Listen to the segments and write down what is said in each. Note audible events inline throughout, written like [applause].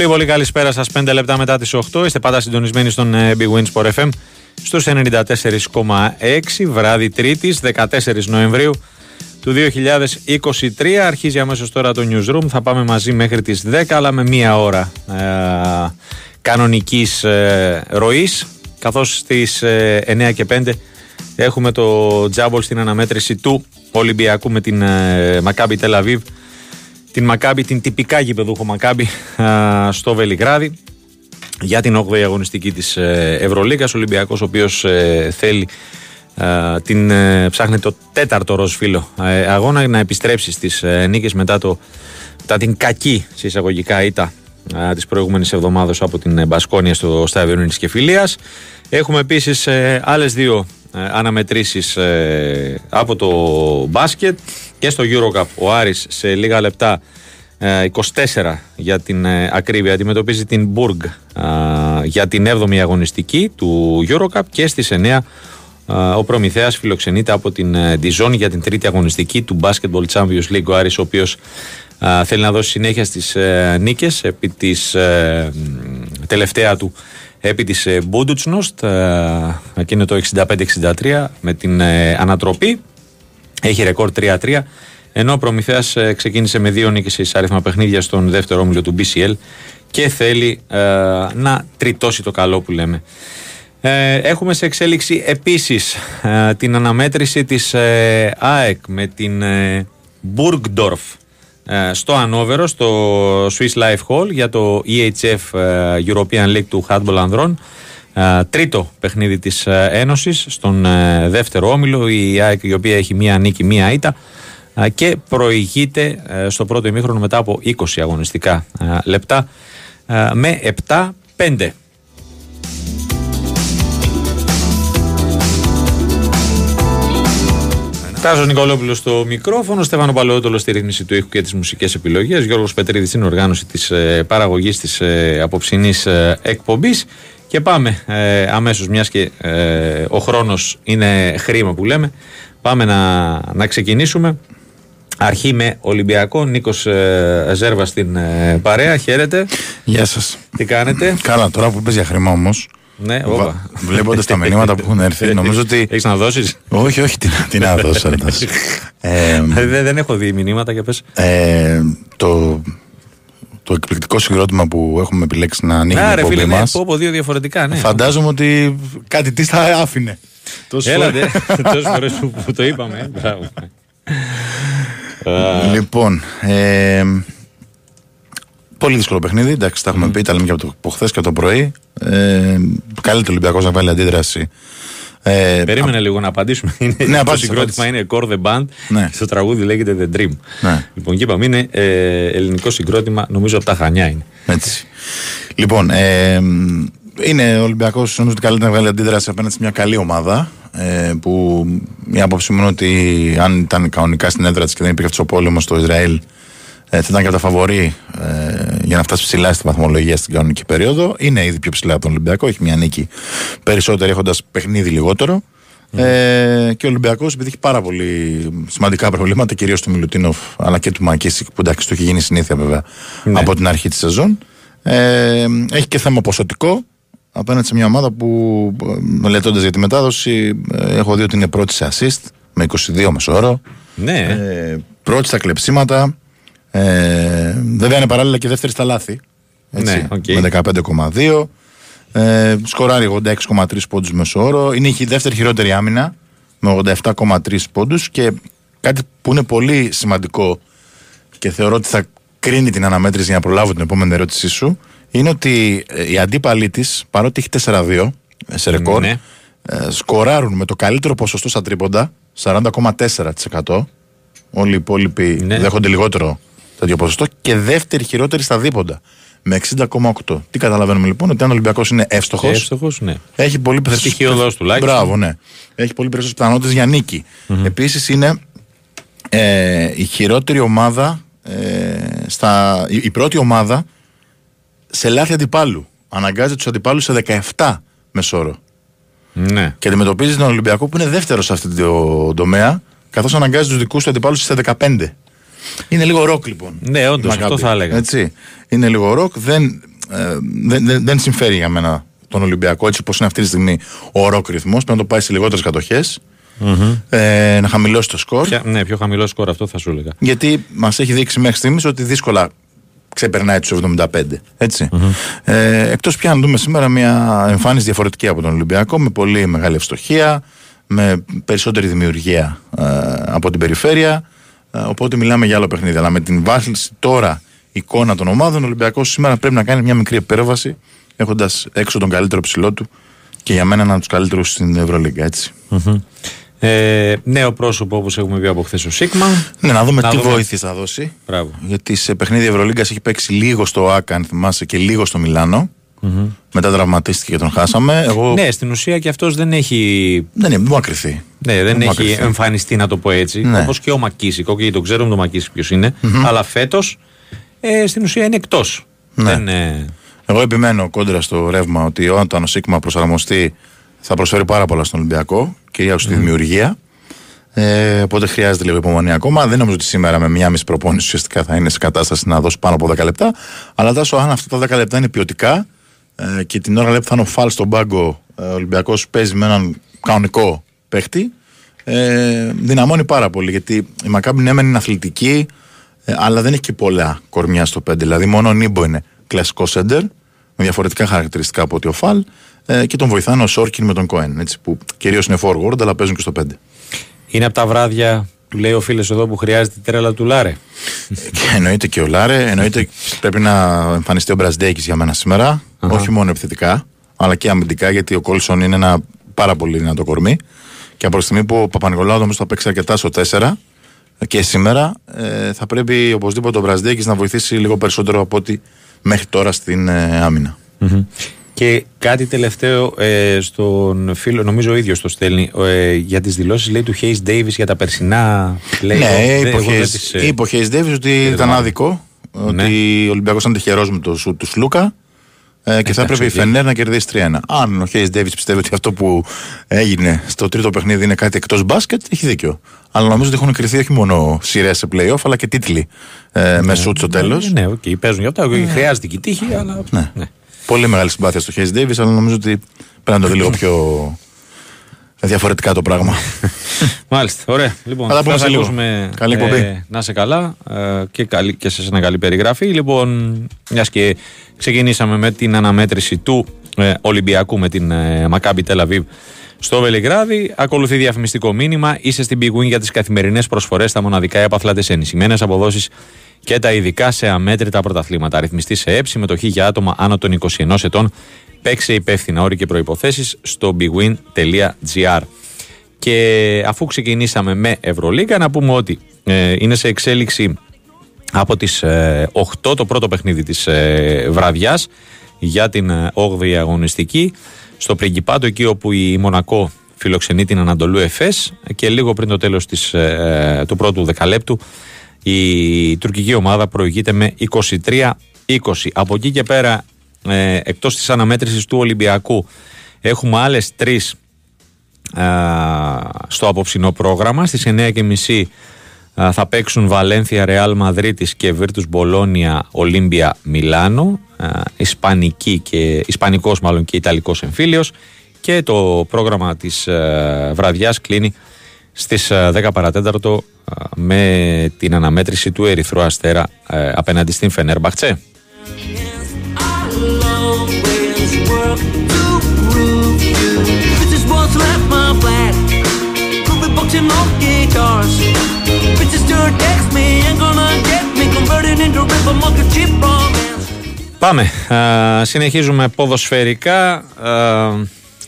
Πολύ πολύ καλησπέρα σας. 5 λεπτά μετά τις 8 Είστε πάντα συντονισμένοι στον ε, Big Win Sport FM Στους 94,6 βράδυ Τρίτης 14 Νοεμβρίου του 2023 Αρχίζει αμέσως τώρα το Newsroom. Θα πάμε μαζί μέχρι τις 10 αλλά με μία ώρα ε, κανονικής ε, ροής. Καθώς στις ε, 9 και 5 έχουμε το τζάμπολ στην αναμέτρηση του Ολυμπιακού με την ε, Μακάμπι Τελαβίβ την Μακάμπη, την τυπικά γηπεδούχο Μακάμπη στο Βελιγράδι για την 8η αγωνιστική της ε, Ευρωλίγας. Ο Ολυμπιακός ο οποίος ε, θέλει την, ε, ψάχνει το τέταρτο ροζ φίλο αγώνα να επιστρέψει στις νίκες μετά, το, μετά την κακή συσσαγωγικά ήττα της προηγούμενης εβδομάδας από την Μπασκόνια στο στάδιο Νίνης και Φιλίας. Έχουμε επίσης άλλες δύο αναμετρήσεις από το μπάσκετ και στο Eurocup ο Άρης σε λίγα λεπτά 24 ε, για την ε, ακρίβεια. Αντιμετωπίζει την Μπουργκ για την 7η αγωνιστική του Eurocup και στις 9 ο Προμηθέας φιλοξενείται από την Dijon ε, για την τρίτη αγωνιστική του Basketball Champions League. Ο Άρης ο οποίος θέλει να δώσει συνέχεια στις νίκες επί της τελευταία του επί της Μπούντουτσνοστ εκείνο το 65-63 με την ανατροπή έχει ρεκόρ 3-3. Ενώ ο Προμηθέας ε, ξεκίνησε με δύο νίκες σε εισάριθμα παιχνίδια στον δεύτερο όμιλο του BCL και θέλει ε, να τριτώσει το καλό που λέμε. Ε, έχουμε σε εξέλιξη επίσης την αναμέτρηση της ΑΕΚ με την Burgdorf στο Ανόβερο, στο Swiss Life Hall για το EHF European League του Handball Ανδρών. Τρίτο παιχνίδι της Ένωσης στον δεύτερο όμιλο η ΑΕΚ η οποία έχει μία νίκη, μία ήττα και προηγείται στο πρώτο ημίχρονο μετά από 20 αγωνιστικά λεπτά με 7-5. Τάζο Νικολόπουλος στο μικρόφωνο, Στέφανο Παλαιότολο στη ρύθμιση του ήχου και τις μουσικές επιλογές, Γιώργος Πετρίδης στην οργάνωση της ε, παραγωγής της ε, απόψινή ε, εκπομπής. Και πάμε ε, αμέσως μιας και ε, ο χρόνος είναι χρήμα που λέμε. Πάμε να, να ξεκινήσουμε. Αρχή με Ολυμπιακό, Νίκος ε, Ζέρβας στην ε, παρέα. Χαίρετε. Γεια σας. Τι κάνετε; Καλά, τώρα που πες για χρήμα όμως. Ναι, Βλέποντας τα μηνύματα που έχουν έρθει, νομίζω ότι. Έχεις να δώσεις; Όχι, όχι, τι να δώσω. [laughs] ε, δεν, δεν έχω δει μηνύματα και πες. Ε, το το εκπληκτικό συγκρότημα που έχουμε επιλέξει να ανοίγει την εκπομπή ναι, μας. πω δύο διαφορετικά, ναι. Φαντάζομαι ότι κάτι τι θα άφηνε. Έλατε, [laughs] τόσες φορές που, που το είπαμε. λοιπόν, ε, πολύ δύσκολο παιχνίδι. Εντάξει, τα έχουμε mm. πει, τα λέμε και από, το, από χθες και το πρωί. Ε, καλείται ο Ολυμπιακός να βάλει αντίδραση Ε, Περίμενε λίγο να απαντήσουμε. ναι, το συγκρότημα είναι Core the Band. Ναι. Στο τραγούδι λέγεται The Dream. Ναι. Λοιπόν, και είπαμε είναι ε, ελληνικό συγκρότημα, νομίζω από τα Χανιά είναι. Έτσι. Λοιπόν, ε, είναι ο Ολυμπιακός, νομίζω ότι καλύτερα να βγάλει αντίδραση απέναντι σε μια καλή ομάδα. Ε, που η άποψη μου είναι ότι αν ήταν κανονικά στην έδρα της και δεν υπήρχε αυτός ο πόλεμος στο Ισραήλ, ε, θα ήταν και τα φαβορή ε, για να φτάσει ψηλά στη βαθμολογία στην κανονική περίοδο. Είναι ήδη πιο ψηλά από τον Ολυμπιακό. Έχει μια νίκη περισσότερη έχοντας παιχνίδι λιγότερο. Ε, και ο Ολυμπιακός, επειδή έχει πάρα πολύ σημαντικά προβλήματα, κυρίως του Μιλουτίνοφ αλλά και του Μακίσικ, που εντάξει το έχει γίνει συνήθεια βέβαια ναι. από την αρχή της σεζόν. Ε, έχει και θέμα ποσοτικό απέναντι σε μια ομάδα που μελετώντας για τη μετάδοση ε, έχω δει ότι είναι πρώτη σε assist με 22 μεσόωρο. Ναι. Ε, πρώτη στα κλεψίματα. Ε, βέβαια είναι παράλληλα και δεύτερη στα λάθη. Έτσι, ναι, okay. Με 15,2. Ε, σκοράρει 86,3 πόντους μεσόωρο. Είναι η δεύτερη χειρότερη άμυνα με 87,3 πόντους. Και κάτι που είναι πολύ σημαντικό και θεωρώ ότι θα κρίνει την αναμέτρηση για να προλάβω την επόμενη ερώτησή σου είναι ότι οι ε, αντίπαλοι της, παρότι έχει 4-2 ε, σε ρεκόρ, ναι. Ε, σκοράρουν με το καλύτερο ποσοστό στα τρίποντα, 40,4%. Όλοι οι υπόλοιποι ναι. δέχονται λιγότερο τέτοιο ποσοστό και δεύτερη χειρότερη στα δίποντα με 60,8. Τι καταλαβαίνουμε λοιπόν, ότι αν ο Ολυμπιακός είναι εύστοχος. Εύστοχος, ναι. Έχει πολύ περισσότερες. τουλάχιστον. Μπράβο, ναι. Έχει πολύ περισσότερες πιθανότητες για νίκη. Mm-hmm. Επίσης είναι ε, η χειρότερη ομάδα. Ε, στα, η, η πρώτη ομάδα σε λάθη αντιπάλου. Αναγκάζει τους αντιπάλους σε 17 μεσόρο. Ναι. Και αντιμετωπίζει τον Ολυμπιακό που είναι δεύτερος σε αυτό το τομέα, καθώς αναγκάζει τους δικούς του αντιπάλους σε 15. Είναι λίγο ροκ λοιπόν. Ναι, όντως αυτό θα έλεγα. Έτσι. Είναι λίγο ροκ. Δεν, ε, δεν, δεν, δεν συμφέρει για μένα τον Ολυμπιακό έτσι όπως είναι αυτή τη στιγμή ο ροκ ρυθμός. Πρέπει να το πάει σε λιγότερες κατοχές. Mm-hmm. Ε, να χαμηλώσει το σκορ. Ποια, ναι, πιο χαμηλό σκορ αυτό θα σου έλεγα. Γιατί μας έχει δείξει μέχρι στιγμής ότι δύσκολα ξεπερνάει τους 75. Έτσι. Mm-hmm. Ε, Εκτός πια να δούμε σήμερα μια εμφάνιση διαφορετική από τον Ολυμπιακό με πολύ μεγάλη ευστοχία, με περισσότερη δημιουργία ε, από την περιφέρεια. Ε, οπότε μιλάμε για άλλο παιχνίδι. Αλλά με την βάση τώρα εικόνα των ομάδων, ο Ολυμπιακός σήμερα πρέπει να κάνει μια μικρή επέρβαση, έχοντας έξω τον καλύτερο ψηλό του και για μένα έναν από τους καλύτερους στην Ευρωλίγκα. Ε, νέο πρόσωπο όπως έχουμε πει από χθες ο Σίγμα. Ναι, να δούμε να τι δούμε... βοήθειε θα δώσει. Μπράβο. Γιατί σε παιχνίδι Ευρωλίγκας έχει παίξει λίγο στο ΑΚΑ, αν θυμάσαι, και λίγο στο Μιλάνο. Mm-hmm. Μετά τραυματίστηκε και τον χάσαμε. Εγώ... Ναι, στην ουσία και αυτός δεν έχει. Δεν είναι, δεν μου ακριθεί. Ναι, δεν, έχει εμφανιστεί, να το πω έτσι. Ναι. Όπως και ο Μακίσικ. Okay, το ξέρουμε το Μακίσικ ποιος είναι. Mm-hmm. Αλλά φέτος ε, στην ουσία είναι εκτός. Ναι. Δεν, ε... Εγώ επιμένω κόντρα στο ρεύμα ότι όταν ο Σίγμα προσαρμοστεί θα προσφέρει πάρα πολλά στον Ολυμπιακό, κυρίω στη δημιουργία. Ε, οπότε χρειάζεται λίγο υπομονή ακόμα. Δεν νομίζω ότι σήμερα με μία μισή προπόνηση ουσιαστικά θα είναι σε κατάσταση να δώσει πάνω από 10 λεπτά. Αλλά τάσο, αν αυτά τα 10 λεπτά είναι ποιοτικά ε, και την ώρα που θα είναι ο Φαλ στον πάγκο, ε, ο Ολυμπιακός παίζει με έναν κανονικό παίχτη, ε, δυναμώνει πάρα πολύ. Γιατί η Μακάμπη ναι, είναι αθλητική, ε, αλλά δεν έχει και πολλά κορμιά στο 5. Δηλαδή, μόνο ο Νίμπο είναι κλασικό σέντερ, με διαφορετικά χαρακτηριστικά από ότι ο Φαλ ε, και τον βοηθάνε ο Σόρκιν με τον Κοέν. Έτσι, που κυρίως είναι forward, αλλά παίζουν και στο 5. Είναι από τα βράδια που λέει ο φίλος εδώ που χρειάζεται η τρέλα του Λάρε. Και εννοείται και ο Λάρε. Εννοείται πρέπει να εμφανιστεί ο Μπραζντέκης για μένα σήμερα. Uh-huh. Όχι μόνο επιθετικά, αλλά και αμυντικά, γιατί ο Κόλσον είναι ένα πάρα πολύ δυνατό κορμί. Και από τη στιγμή που ο Παπα-Νικολάου νομίζω θα παίξει αρκετά στο 4 και σήμερα, ε, θα πρέπει οπωσδήποτε ο Μπραζντέκης να βοηθήσει λίγο περισσότερο από ό,τι μέχρι τώρα στην ε, άμυνα. Mm-hmm. Και κάτι τελευταίο ε, στον φίλο, νομίζω ο ίδιος το στέλνει, ε, για τις δηλώσεις λέει του Hayes Davis για τα περσινά λέει, Ναι, είπε ο Hayes Davis ότι ήταν άδικο. Ναι. Ότι ο Ολυμπιακός ήταν τυχερός με το σου του Σλούκα ε, και θα έπρεπε η Φενέρ να κερδίσει 3-1. Αν ο Hayes Davis πιστεύει ότι αυτό που έγινε στο τρίτο παιχνίδι είναι κάτι εκτός μπάσκετ, έχει δίκιο. Αλλά νομίζω ότι έχουν κρυθεί όχι μόνο σειρές σε playoff, αλλά και τίτλοι ε, ναι, με σουτ στο τέλος. Ναι, ναι, okay, παίζουν για αυτά. Ναι. Χρειάζεται και η τύχη, αλλά. Ναι. Ναι. Πολύ μεγάλη συμπάθεια στο Hayes Davis, αλλά νομίζω ότι πρέπει να το δει λίγο [clears throat] πιο διαφορετικά το πράγμα. [laughs] Μάλιστα, ωραία. Λοιπόν, θα τα ακούσουμε. Καλή εκπομπή. Ε, να σε καλά ε, και, καλή, και σε ένα καλή περιγραφή. Λοιπόν, μιας και ξεκινήσαμε με την αναμέτρηση του ε, Ολυμπιακού με την ε, Μακάμπι Τελαβίβ στο Βελιγράδι. Ακολουθεί διαφημιστικό μήνυμα. Είσαι στην Big Win για τις καθημερινές προσφορές, τα μοναδικά επαθλάτε ενισχυμένες αποδόσεις και τα ειδικά σε αμέτρητα πρωταθλήματα. Αριθμιστή σε έψη, συμμετοχή για άτομα άνω των 21 ετών. Παίξε υπεύθυνα όροι και προποθέσει στο bigwin.gr. Και αφού ξεκινήσαμε με Ευρωλίγα, να πούμε ότι ε, είναι σε εξέλιξη από τις 8 ε, το πρώτο παιχνίδι της ε, βραδιάς για την 8η ε, αγωνιστική στο Πριγκιπάτο εκεί όπου η Μονακό φιλοξενεί την Ανατολού Εφές και λίγο πριν το τέλος της, του πρώτου δεκαλέπτου η τουρκική ομάδα προηγείται με 23-20. Από εκεί και πέρα ε, εκτός της αναμέτρησης του Ολυμπιακού έχουμε άλλες τρεις στο απόψινό πρόγραμμα στις 9.30 θα παίξουν Βαλένθια, Ρεάλ Μαδρίτης και Βίρτους Μπολόνια, Ολύμπια, Μιλάνο, Ισπανική και, Ισπανικός μάλλον και Ιταλικός εμφύλιος. Και το πρόγραμμα της βραδιάς κλείνει στις 10 παρατέταρτο με την αναμέτρηση του Ερυθρού Αστέρα απέναντι στην Φενέρμπαχτσε. Πάμε. συνεχίζουμε ποδοσφαιρικά.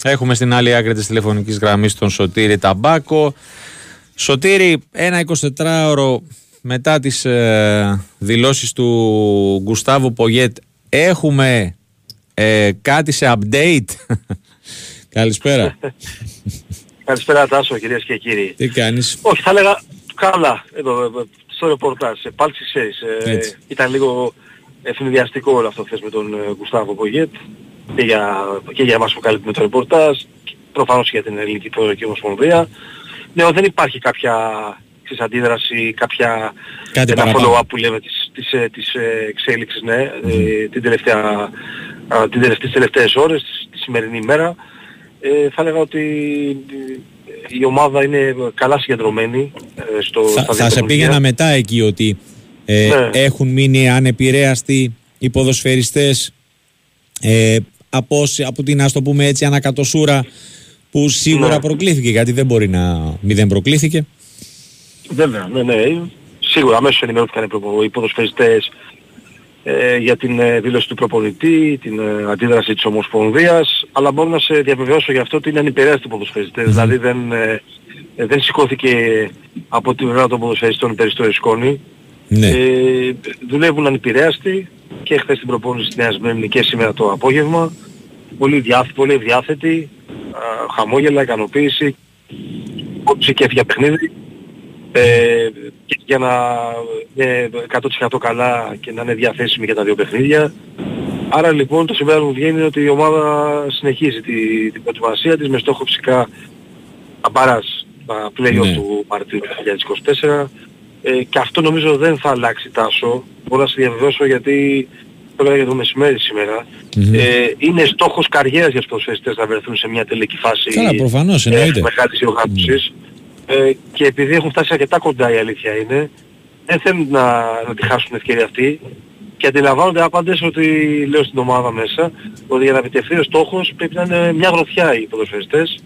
έχουμε στην άλλη άκρη της τηλεφωνικής γραμμής τον Σωτήρη Ταμπάκο. Σωτήρη, ένα 24ωρο μετά τις ε, δηλώσεις του Γκουστάβου Πογέτ έχουμε ε, κάτι σε update; [laughs] Καλησπέρα. [laughs] Καλησπέρα Τάσο κυρίες και κύριοι. Τι κάνεις; Όχι θα έλεγα καλά εδώ στο ρεπορτάζ. Πάλι στις ήταν λίγο ευνηδιαστικό όλο αυτό χθες με τον ε, Γκουστάβο Πογέτ και για, και για εμάς που καλύπτουμε το ρεπορτάζ προφανώς για την ελληνική προεδρική ομοσπονδία. Ναι, δεν υπάρχει κάποια αντίδραση, κάποια Κάτι ένα follow-up που λέμε της, της, ε, της ε, εξέλιξης, ναι, mm. την τελευταία, την τελευταία, τις τελευταίες ώρες, της σημερινή ημέρα. Ε, θα έλεγα ότι η ομάδα είναι καλά συγκεντρωμένη στο Θα, θα σε πήγαινα μετά εκεί ότι ε, ναι. έχουν μείνει ανεπηρέαστοι οι ποδοσφαιριστές ε, από, από την ας το πούμε έτσι ανακατοσούρα που σίγουρα ναι. προκλήθηκε γιατί δεν μπορεί να μηδέν προκλήθηκε. Βέβαια, ναι, ναι. Σίγουρα αμέσως ενημερώθηκαν οι ποδοσφαιριστές ε, για την ε, δήλωση του προπονητή, την ε, αντίδραση της Ομοσπονδίας, αλλά μπορώ να σε διαβεβαιώσω για αυτό ότι είναι ανυπηρέαστοι ποδοσφαιριστές. Δηλαδή δεν, ε, δεν σηκώθηκε από την πλευρά των ποδοσφαιριστών περισσότερο σκόνη. Ναι. Ε, δουλεύουν ανυπηρέαστοι και χθες την προπόνηση της Νέας Μέμνη και σήμερα το απόγευμα. Πολύ, διά, πολύ διάθετοι, χαμόγελα, ικανοποίηση, όψη και για παιχνίδι. Ε, και για να είναι 100% καλά και να είναι διαθέσιμη για τα δύο παιχνίδια. Άρα λοιπόν το συμπέρασμα που βγαίνει είναι ότι η ομάδα συνεχίζει τη, την προετοιμασία της με στόχο φυσικά αμπάρας τα play ναι. του Μαρτίου 2024 ε, και αυτό νομίζω δεν θα αλλάξει τάσο. Μπορώ να σε διαβεβαιώσω γιατί το έλεγα για το μεσημέρι Ε, είναι στόχος καριέρας για τους προσφεστές να βρεθούν σε μια τελική φάση Καλά, προφανώς, εννοείται. Ε, μεγάλης διοργάνωσης. Ε, και επειδή έχουν φτάσει αρκετά κοντά η αλήθεια είναι, δεν θέλουν να, να τη χάσουν την ευκαιρία αυτή και αντιλαμβάνονται άπαντες ότι λέω στην ομάδα μέσα ότι για να επιτευχθεί ο στόχος πρέπει να είναι μια γροθιά οι ποδοσφαιριστές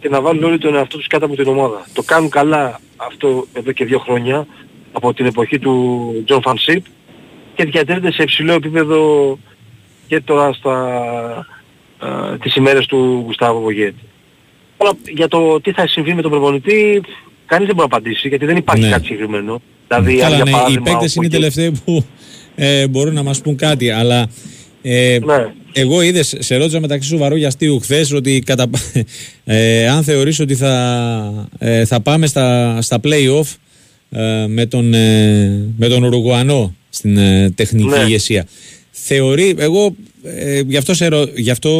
και να βάλουν όλοι τον εαυτό τους κάτω από την ομάδα. Το κάνουν καλά αυτό εδώ και δύο χρόνια από την εποχή του John Fan και διατηρείται σε υψηλό επίπεδο και τώρα στα, α, τις ημέρες του Γουστάβο Βογέτη. Αλλά για το τι θα συμβεί με τον προπονητή, κανείς δεν μπορεί να απαντήσει γιατί δεν υπάρχει ναι. κάτι συγκεκριμένο. Δηλαδή, Καλά, ναι, οι παίκτες είναι οι τελευταίοι που ε, μπορούν να μας πούν κάτι, αλλά ε, ναι. Εγώ είδες, σε ρώτησα μεταξύ σοβαρού για αστείου χθες ότι κατα... [laughs] ε, αν θεωρείς ότι θα, ε, θα πάμε στα, στα play-off ε, με, τον, ε, με τον Ουρουγουανό στην ε, τεχνική ναι. ηγεσία. Θεωρεί, εγώ ε, γι, αυτό σε, γι' αυτό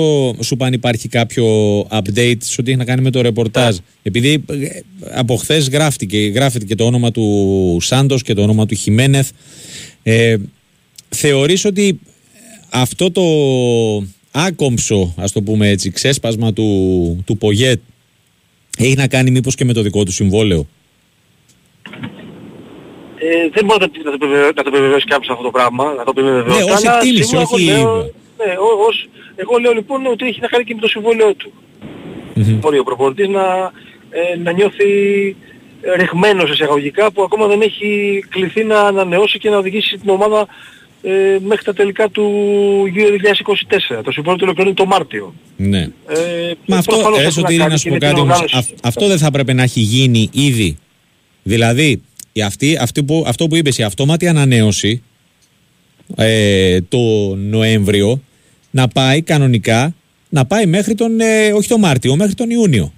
σου πάνε υπάρχει κάποιο update σε ό,τι έχει να κάνει με το ρεπορτάζ. Ναι. Επειδή ε, από χθες γράφτηκε, γράφεται και το όνομα του Σάντος και το όνομα του Χιμένεθ. Ε, θεωρείς ότι αυτό το άκομψο, ας το πούμε έτσι, ξέσπασμα του, του Πογέτ έχει να κάνει μήπως και με το δικό του συμβόλαιο; Ε, δεν μπορεί να το επιβεβαιώσει κάποιος αυτό το πράγμα, να το επιβεβαιώσει. Ναι, ως εκτίμηση, όχι... Λέω, ναι, ως, εγώ λέω λοιπόν ότι έχει να κάνει και με το συμβόλαιο του. Μπορεί ο προπονητής να, ε, να νιώθει ρεχμένος εισαγωγικά που ακόμα δεν έχει κληθεί να ανανεώσει και να οδηγήσει την ομάδα ε, μέχρι τα τελικά του Euro 2024. Το συμφωνώ ολοκληρώνει το Μάρτιο. Ναι. Ε, Μα αυτό, ε, ότι να σου πω κάτι αυτό δεν θα έπρεπε να έχει γίνει ήδη. Δηλαδή, αυτή, αυτή που, αυτό που είπες, η αυτόματη ανανέωση ε, το Νοέμβριο να πάει κανονικά να πάει μέχρι τον, ε, όχι τον Μάρτιο, μέχρι τον Ιούνιο.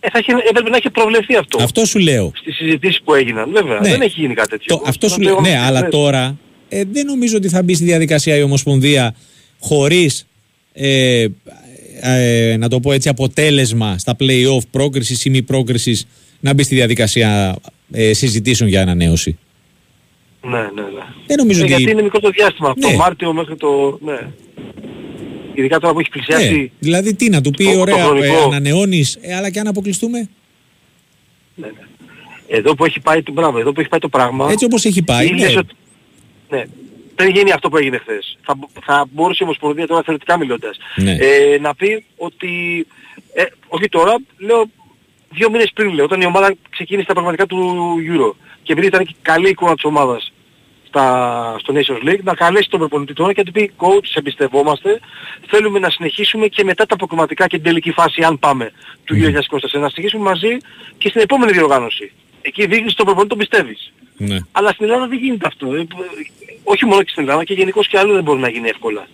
Ε, θα έπρεπε να έχει προβλεφθεί αυτό. Αυτό σου λέω. Στις συζητήσεις που έγιναν. Βέβαια, ναι. δεν έχει γίνει κάτι τέτοιο. Το, αυτό σου λέω. Ναι, αλλά τώρα ε, δεν νομίζω ότι θα μπει στη διαδικασία η Ομοσπονδία χωρίς ε, ε, να το πω έτσι αποτέλεσμα στα play-off πρόκρισης ή μη πρόκρισης να μπει στη διαδικασία ε, συζητήσεων για ανανέωση. Ναι, ναι, ναι. Δεν νομίζω ε, ότι... Γιατί είναι μικρό το διάστημα. Ναι. Το Μάρτιο μέχρι το... Ναι. Ειδικά τώρα που έχει πλησιάσει... Ναι. Δηλαδή τι να του πει, το, ωραία, το ε, ανανεώνεις, ε, αλλά και αν αποκλειστούμε; Ναι, ναι. Εδώ που έχει πάει το, μπράβο, εδώ που έχει πάει το πράγμα... Έτσι όπως έχει πάει, ναι. Ότι, ναι. Δεν γίνει αυτό που έγινε χθες. Θα, θα μπορούσε η Ομοσπονδία τώρα θεωρητικά μιλώντας ναι. ε, να πει ότι... Ε, όχι τώρα, λέω δύο μήνες πριν, λέω, όταν η ομάδα ξεκίνησε τα πραγματικά του Euro και επειδή ήταν και καλή εικόνα της ομάδας στα, στο Nations League, να καλέσει τον προπονητή τώρα και να του πει coach, σε εμπιστευόμαστε, θέλουμε να συνεχίσουμε και μετά τα προκριματικά και την τελική φάση, αν πάμε, του 2024, να συνεχίσουμε μαζί και στην επόμενη διοργάνωση. Εκεί δείχνεις τον προπονητή τον πιστεύεις. Ναι. Αλλά στην Ελλάδα δεν γίνεται αυτό. Ε, όχι μόνο και στην Ελλάδα και γενικώς και άλλο δεν μπορεί να γίνει εύκολα.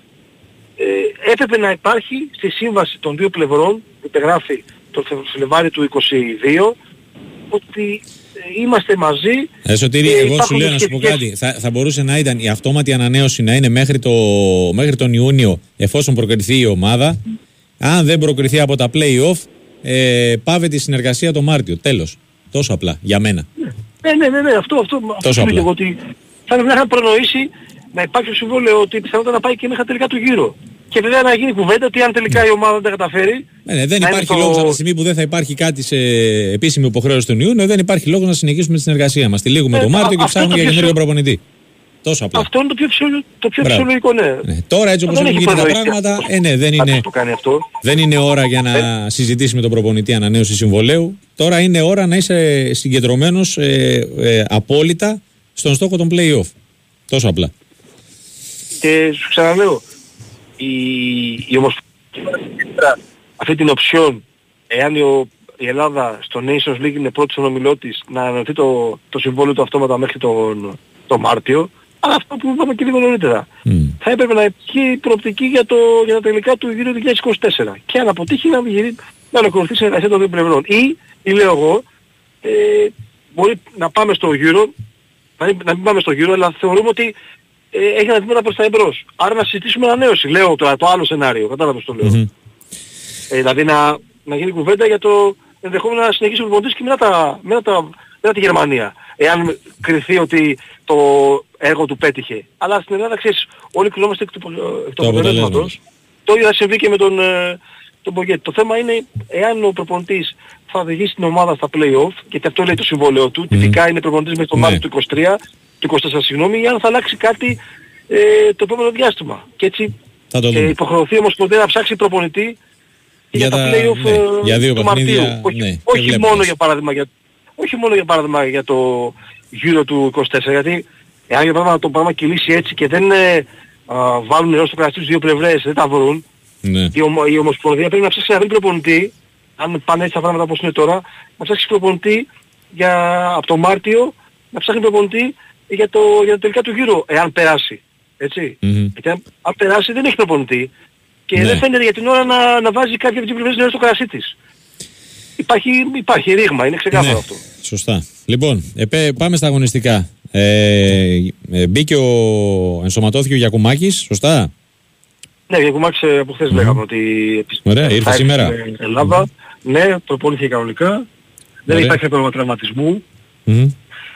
Ε, έπρεπε να υπάρχει στη σύμβαση των δύο πλευρών που υπεγράφει το Φλεβάρι του 22 ότι ε, είμαστε μαζί. Ε, Σωτήρη, εγώ σου λέω να σου πω κάτι. Θα, θα μπορούσε να ήταν η αυτόματη ανανέωση να είναι μέχρι, το, μέχρι τον Ιούνιο εφόσον προκριθεί η ομάδα. Αν δεν προκριθεί από τα play-off, ε, πάβε τη συνεργασία το Μάρτιο. Τέλος. Τόσο απλά. Για μένα. Ναι, ναι, ναι, ναι αυτό, αυτό, Τόσο αυτό απλά. ότι θα πρέπει να προνοήσει να υπάρχει συμβόλαιο ότι πιθανότατα να πάει και μέχρι τελικά του γύρω. Και βέβαια να γίνει κουβέντα ότι αν τελικά η ομάδα δεν τα καταφέρει. Ναι, ναι, δεν υπάρχει το... λόγος από τη στιγμή που δεν θα υπάρχει κάτι σε επίσημη υποχρέωση του Ιούνιο, δεν υπάρχει λόγος να συνεχίσουμε τη συνεργασία μας. Τυλίγουμε ε, το Μάρτιο και ψάχνουμε για καινούριο προπονητή. Τόσο απλά. Αυτό είναι το πιο, φυσιο... το πιο φυσιολογικό, ναι. ναι. Τώρα έτσι όπως έχουν γίνει τα πράγματα, ε, ναι, δεν, είναι, δεν είναι ώρα για να ε. συζητήσει με τον προπονητή ανανέωση συμβολέου. Τώρα είναι ώρα να είσαι συγκεντρωμένος ε, ε, απόλυτα στον στόχο των play-off. Τόσο απλά. Και σου ξαναλέω, η, η Ομοσπονδία αυτή την οψιόν, εάν η, η Ελλάδα στο Nations League είναι πρώτη στον ομιλό της, να ανανεωθεί το, το συμβόλαιο του αυτόματα μέχρι τον, το Μάρτιο, αλλά αυτό που είπαμε και λίγο νωρίτερα. Mm. Θα έπρεπε να έχει προοπτική για, το, για τα τελικά του γύρου 2024. Και αν αποτύχει να, να ολοκληρωθεί σε εργασία των δύο πλευρών. Ή, ή λέω εγώ, ε, μπορεί να πάμε στο γύρο, να μην, να μην πάμε στο γύρο, αλλά θεωρούμε ότι ε, έχει ένα βήμα προς τα εμπρός. Άρα να συζητήσουμε ανανέωση. Λέω το, το άλλο σενάριο. Κατάλαβες το λέω. Mm-hmm. Ε, δηλαδή να, να γίνει κουβέντα για το ενδεχόμενο να συνεχίσει ο προπονητής και μετά, τα, μετά, τα, μετά τη Γερμανία. Εάν κριθεί ότι το έργο του πέτυχε. Αλλά στην Ελλάδα ξέρεις όλοι κρινόμαστε εκ του, εκ του αποτελέσματος. Το ίδιο θα συμβεί και με τον, ε, τον Μπογκέτη. Το θέμα είναι εάν ο προπονητής θα οδηγήσει την ομάδα στα play-off, γιατί αυτό λέει το συμβόλαιο του, mm. τυπικά είναι προπονητής με το ναι. Μάρτιο του 23, του 24 συγγνώμη, ή αν θα αλλάξει κάτι ε, το επόμενο διάστημα. Και έτσι θα το ε, υποχρεωθεί όμως ποτέ να ψάξει προπονητή για, για τα play-off ναι, ε, για δύο του Μαρτίου. Όχι, ναι, όχι μόνο για παράδειγμα για, όχι μόνο για παράδειγμα για το γύρο του 24, γιατί εάν για παράδειγμα το πράγμα κυλήσει έτσι και δεν ε, α, βάλουν νερό στο κρασί στους δύο πλευρές, δεν τα βρουν, ναι. η, ομο, η Ομοσπονδία πρέπει να ψάξει να βρει προπονητή, αν πάνε έτσι τα πράγματα όπως είναι τώρα, να ψάξει προπονητή για, από το Μάρτιο, να ψάχνει προπονητή για το, για το τελικά του γύρου, εάν περάσει. Έτσι. Mm-hmm. Γιατί αν, αν, περάσει δεν έχει προπονητή και ναι. δεν φαίνεται για την ώρα να, να βάζει κάποια από τις πλευρές νερό στο κρασί της. Υπάρχει, υπάρχει ρήγμα, είναι ξεκάθαρο ναι. αυτό. Σωστά. Λοιπόν, επέ, πάμε στα αγωνιστικά. Ε, ε, μπήκε ο, ενσωματώθηκε ο Γιακουμάκης, σωστά; Ναι, ο Γιακουμάκης ε, από χθες mm. λέγαμε ότι Ωραία, ήρθε σήμερα. Στην Ελλάδα. Ναι, προπόνησε κανονικά. Δεν υπάρχει πρόβλημα τραυματισμού. Mm.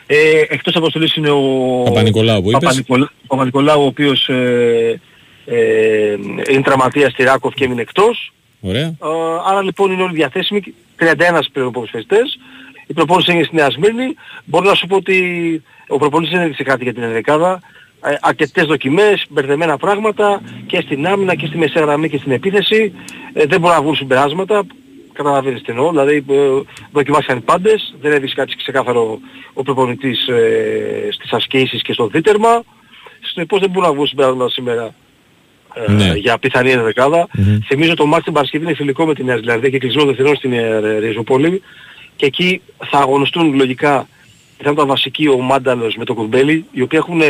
Ε, εκτός αποστολής είναι ο Παπα-Νικολάου που είπες. Παπα-Νικολάου ο οποίος ε, ε, είναι τραυματίας στη Ράκοφ και έμεινε εκτός. Ωραία. Ε, άρα λοιπόν είναι όλοι διαθέσιμοι, 31 πλέον ποδοσφαιριστές. Η προπόνηση είναι στη Νέα Σμύρνη. Μπορώ να σου πω ότι ο προπονητής δεν έδειξε κάτι για την ενδεκάδα. ε, αρκετές δοκιμές, μπερδεμένα πράγματα και στην άμυνα και στη μεσαία γραμμή και στην επίθεση. Ε, δεν μπορούν να βγουν συμπεράσματα. Καταλαβαίνεις τι εννοώ. Δηλαδή ε, δοκιμάσαν οι πάντες. Δεν έβησε κάτι ξεκάθαρο ο προπονητής ε, στις ασκήσεις και στο δίτερμα. Συνεπώς δεν μπορούν να βγουν συμπεράσματα σήμερα ε, ναι. για πιθανή ενδεκάδα. Mm-hmm. Θυμίζω το μάτι την Παρασκευή είναι φιλικό με την Νέα Ζηλανδία και κλεισμένο δευτερών στην ε, Ριζοπόλη και εκεί θα αγωνιστούν λογικά πιθανότατα βασικοί ο Μάνταλος με τον Κουρμπέλη οι οποίοι έχουν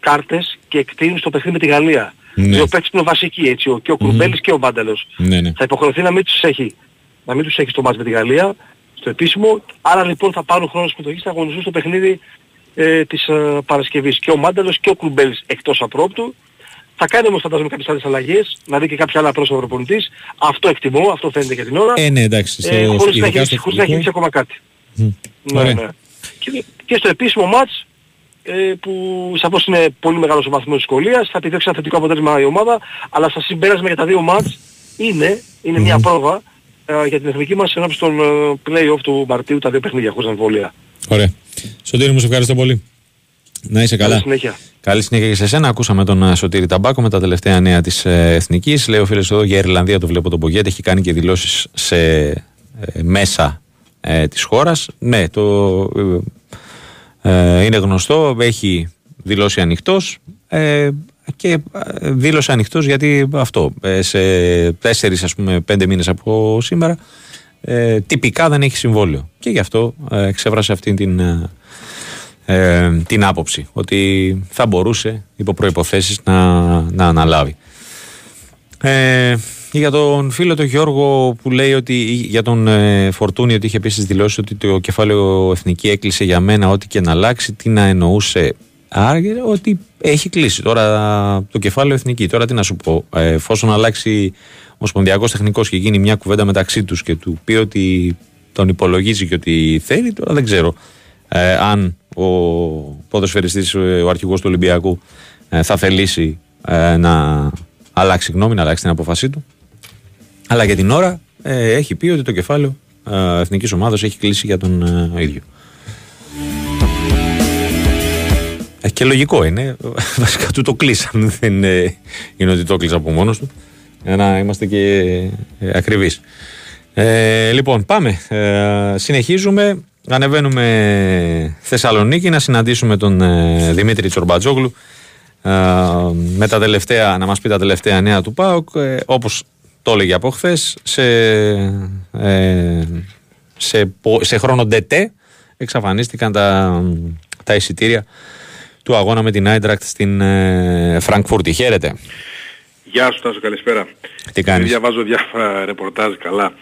κάρτες και εκτείνουν στο παιχνίδι με τη Γαλλία. Ναι. Οι οποίοι είναι βασικοί έτσι, και ο Κουρμπέλης mm-hmm. και ο Μάνταλος. Ναι, ναι. Θα υποχρεωθεί να μην τους έχει, να μην τους έχει στο μάτι με τη Γαλλία, στο επίσημο. Άρα λοιπόν θα πάρουν χρόνο συμμετοχής, θα αγωνιστούν στο παιχνίδι ε, της ε, Παρασκευής. Και ο Μάνταλος και ο Κουρμπέλης εκτός απρόπτου. Θα κάνει όμως φαντάζομαι κάποιες άλλες αλλαγές, να δει και κάποια άλλα πρόσωπα προπονητής. Αυτό εκτιμώ, αυτό φαίνεται για την ώρα. Ε, ναι, εντάξει. Ε, χωρίς, να έχει, χωρίς να έχει ακόμα κάτι. Mm. Ναι, ναι. Και, και στο επίσημο μάτς ε, που σαφώς είναι πολύ μεγάλος ο βαθμός δυσκολίας, θα επιδιώξει ένα θετικό αποτέλεσμα η ομάδα, αλλά στα συμπέρασμα για τα δύο μάτς είναι, είναι mm. μια πρόβα ε, για την εθνική μας ενώπιση των ε, play-off του Μαρτίου τα δύο παιχνίδια χωρίς αμφιβολία. Ωραία. Σωτήρη μου, σε ευχαριστώ πολύ. Να είσαι καλά. Καλή συνέχεια. Καλή συνέχεια και σε εσένα. Ακούσαμε τον ε, Σωτήρη Ταμπάκο με τα τελευταία νέα της ε, Εθνικής. Λέει ο φίλο εδώ για Ιρλανδία, το βλέπω τον Πογέτ. Έχει κάνει και δηλώσεις σε ε, μέσα ε, της χώρας. Ναι, το ε, είναι γνωστό. Έχει δηλώσει ανοιχτός. Ε, και δήλωσε ανοιχτός γιατί αυτό σε τέσσερις ας πούμε πέντε μήνες από σήμερα ε, τυπικά δεν έχει συμβόλαιο και γι' αυτό ε, εξέφρασε αυτή την ε, την άποψη ότι θα μπορούσε υπό προϋποθέσεις να, να αναλάβει. Ε, για τον φίλο τον Γιώργο που λέει ότι για τον ε, Φορτούνη ότι είχε επίσης δηλώσεις ότι το κεφάλαιο εθνική έκλεισε για μένα ό,τι και να αλλάξει τι να εννοούσε Άρα ότι έχει κλείσει τώρα το κεφάλαιο εθνική. Τώρα τι να σου πω, ε, εφόσον αλλάξει ο Ομοσπονδιακός Τεχνικός και γίνει μια κουβέντα μεταξύ τους και του πει ότι τον υπολογίζει και ότι θέλει, τώρα δεν ξέρω ε, αν ο ποδοσφαιριστής, ο αρχηγός του Ολυμπιακού ε, θα θελήσει ε, να αλλάξει γνώμη, να αλλάξει την αποφασή του. Αλλά για την ώρα ε, έχει πει ότι το κεφάλαιο ε, εθνικής ομάδας έχει κλείσει για τον ίδιο. και λογικό είναι. [laughs] Βασικά του το κλείσαν. Δεν είναι ότι το κλείσα από μόνος του. Για να είμαστε και ακριβείς. λοιπόν, πάμε. συνεχίζουμε. Ανεβαίνουμε Θεσσαλονίκη να συναντήσουμε τον ε, Δημήτρη Τσορμπατζόγλου ε, με τα τελευταία, να μας πει τα τελευταία νέα του ΠΑΟΚ ε, όπως το έλεγε από χθες σε, ε, σε, σε χρόνο ΔΕΤΕ εξαφανίστηκαν τα, τα εισιτήρια του αγώνα με την Άιντρακτ στην ε, Φραγκφούρτη. Χαίρετε. Γεια σου Τάσο, καλησπέρα. Τι κάνεις; Διαβάζω διάφορα ρεπορτάζ καλά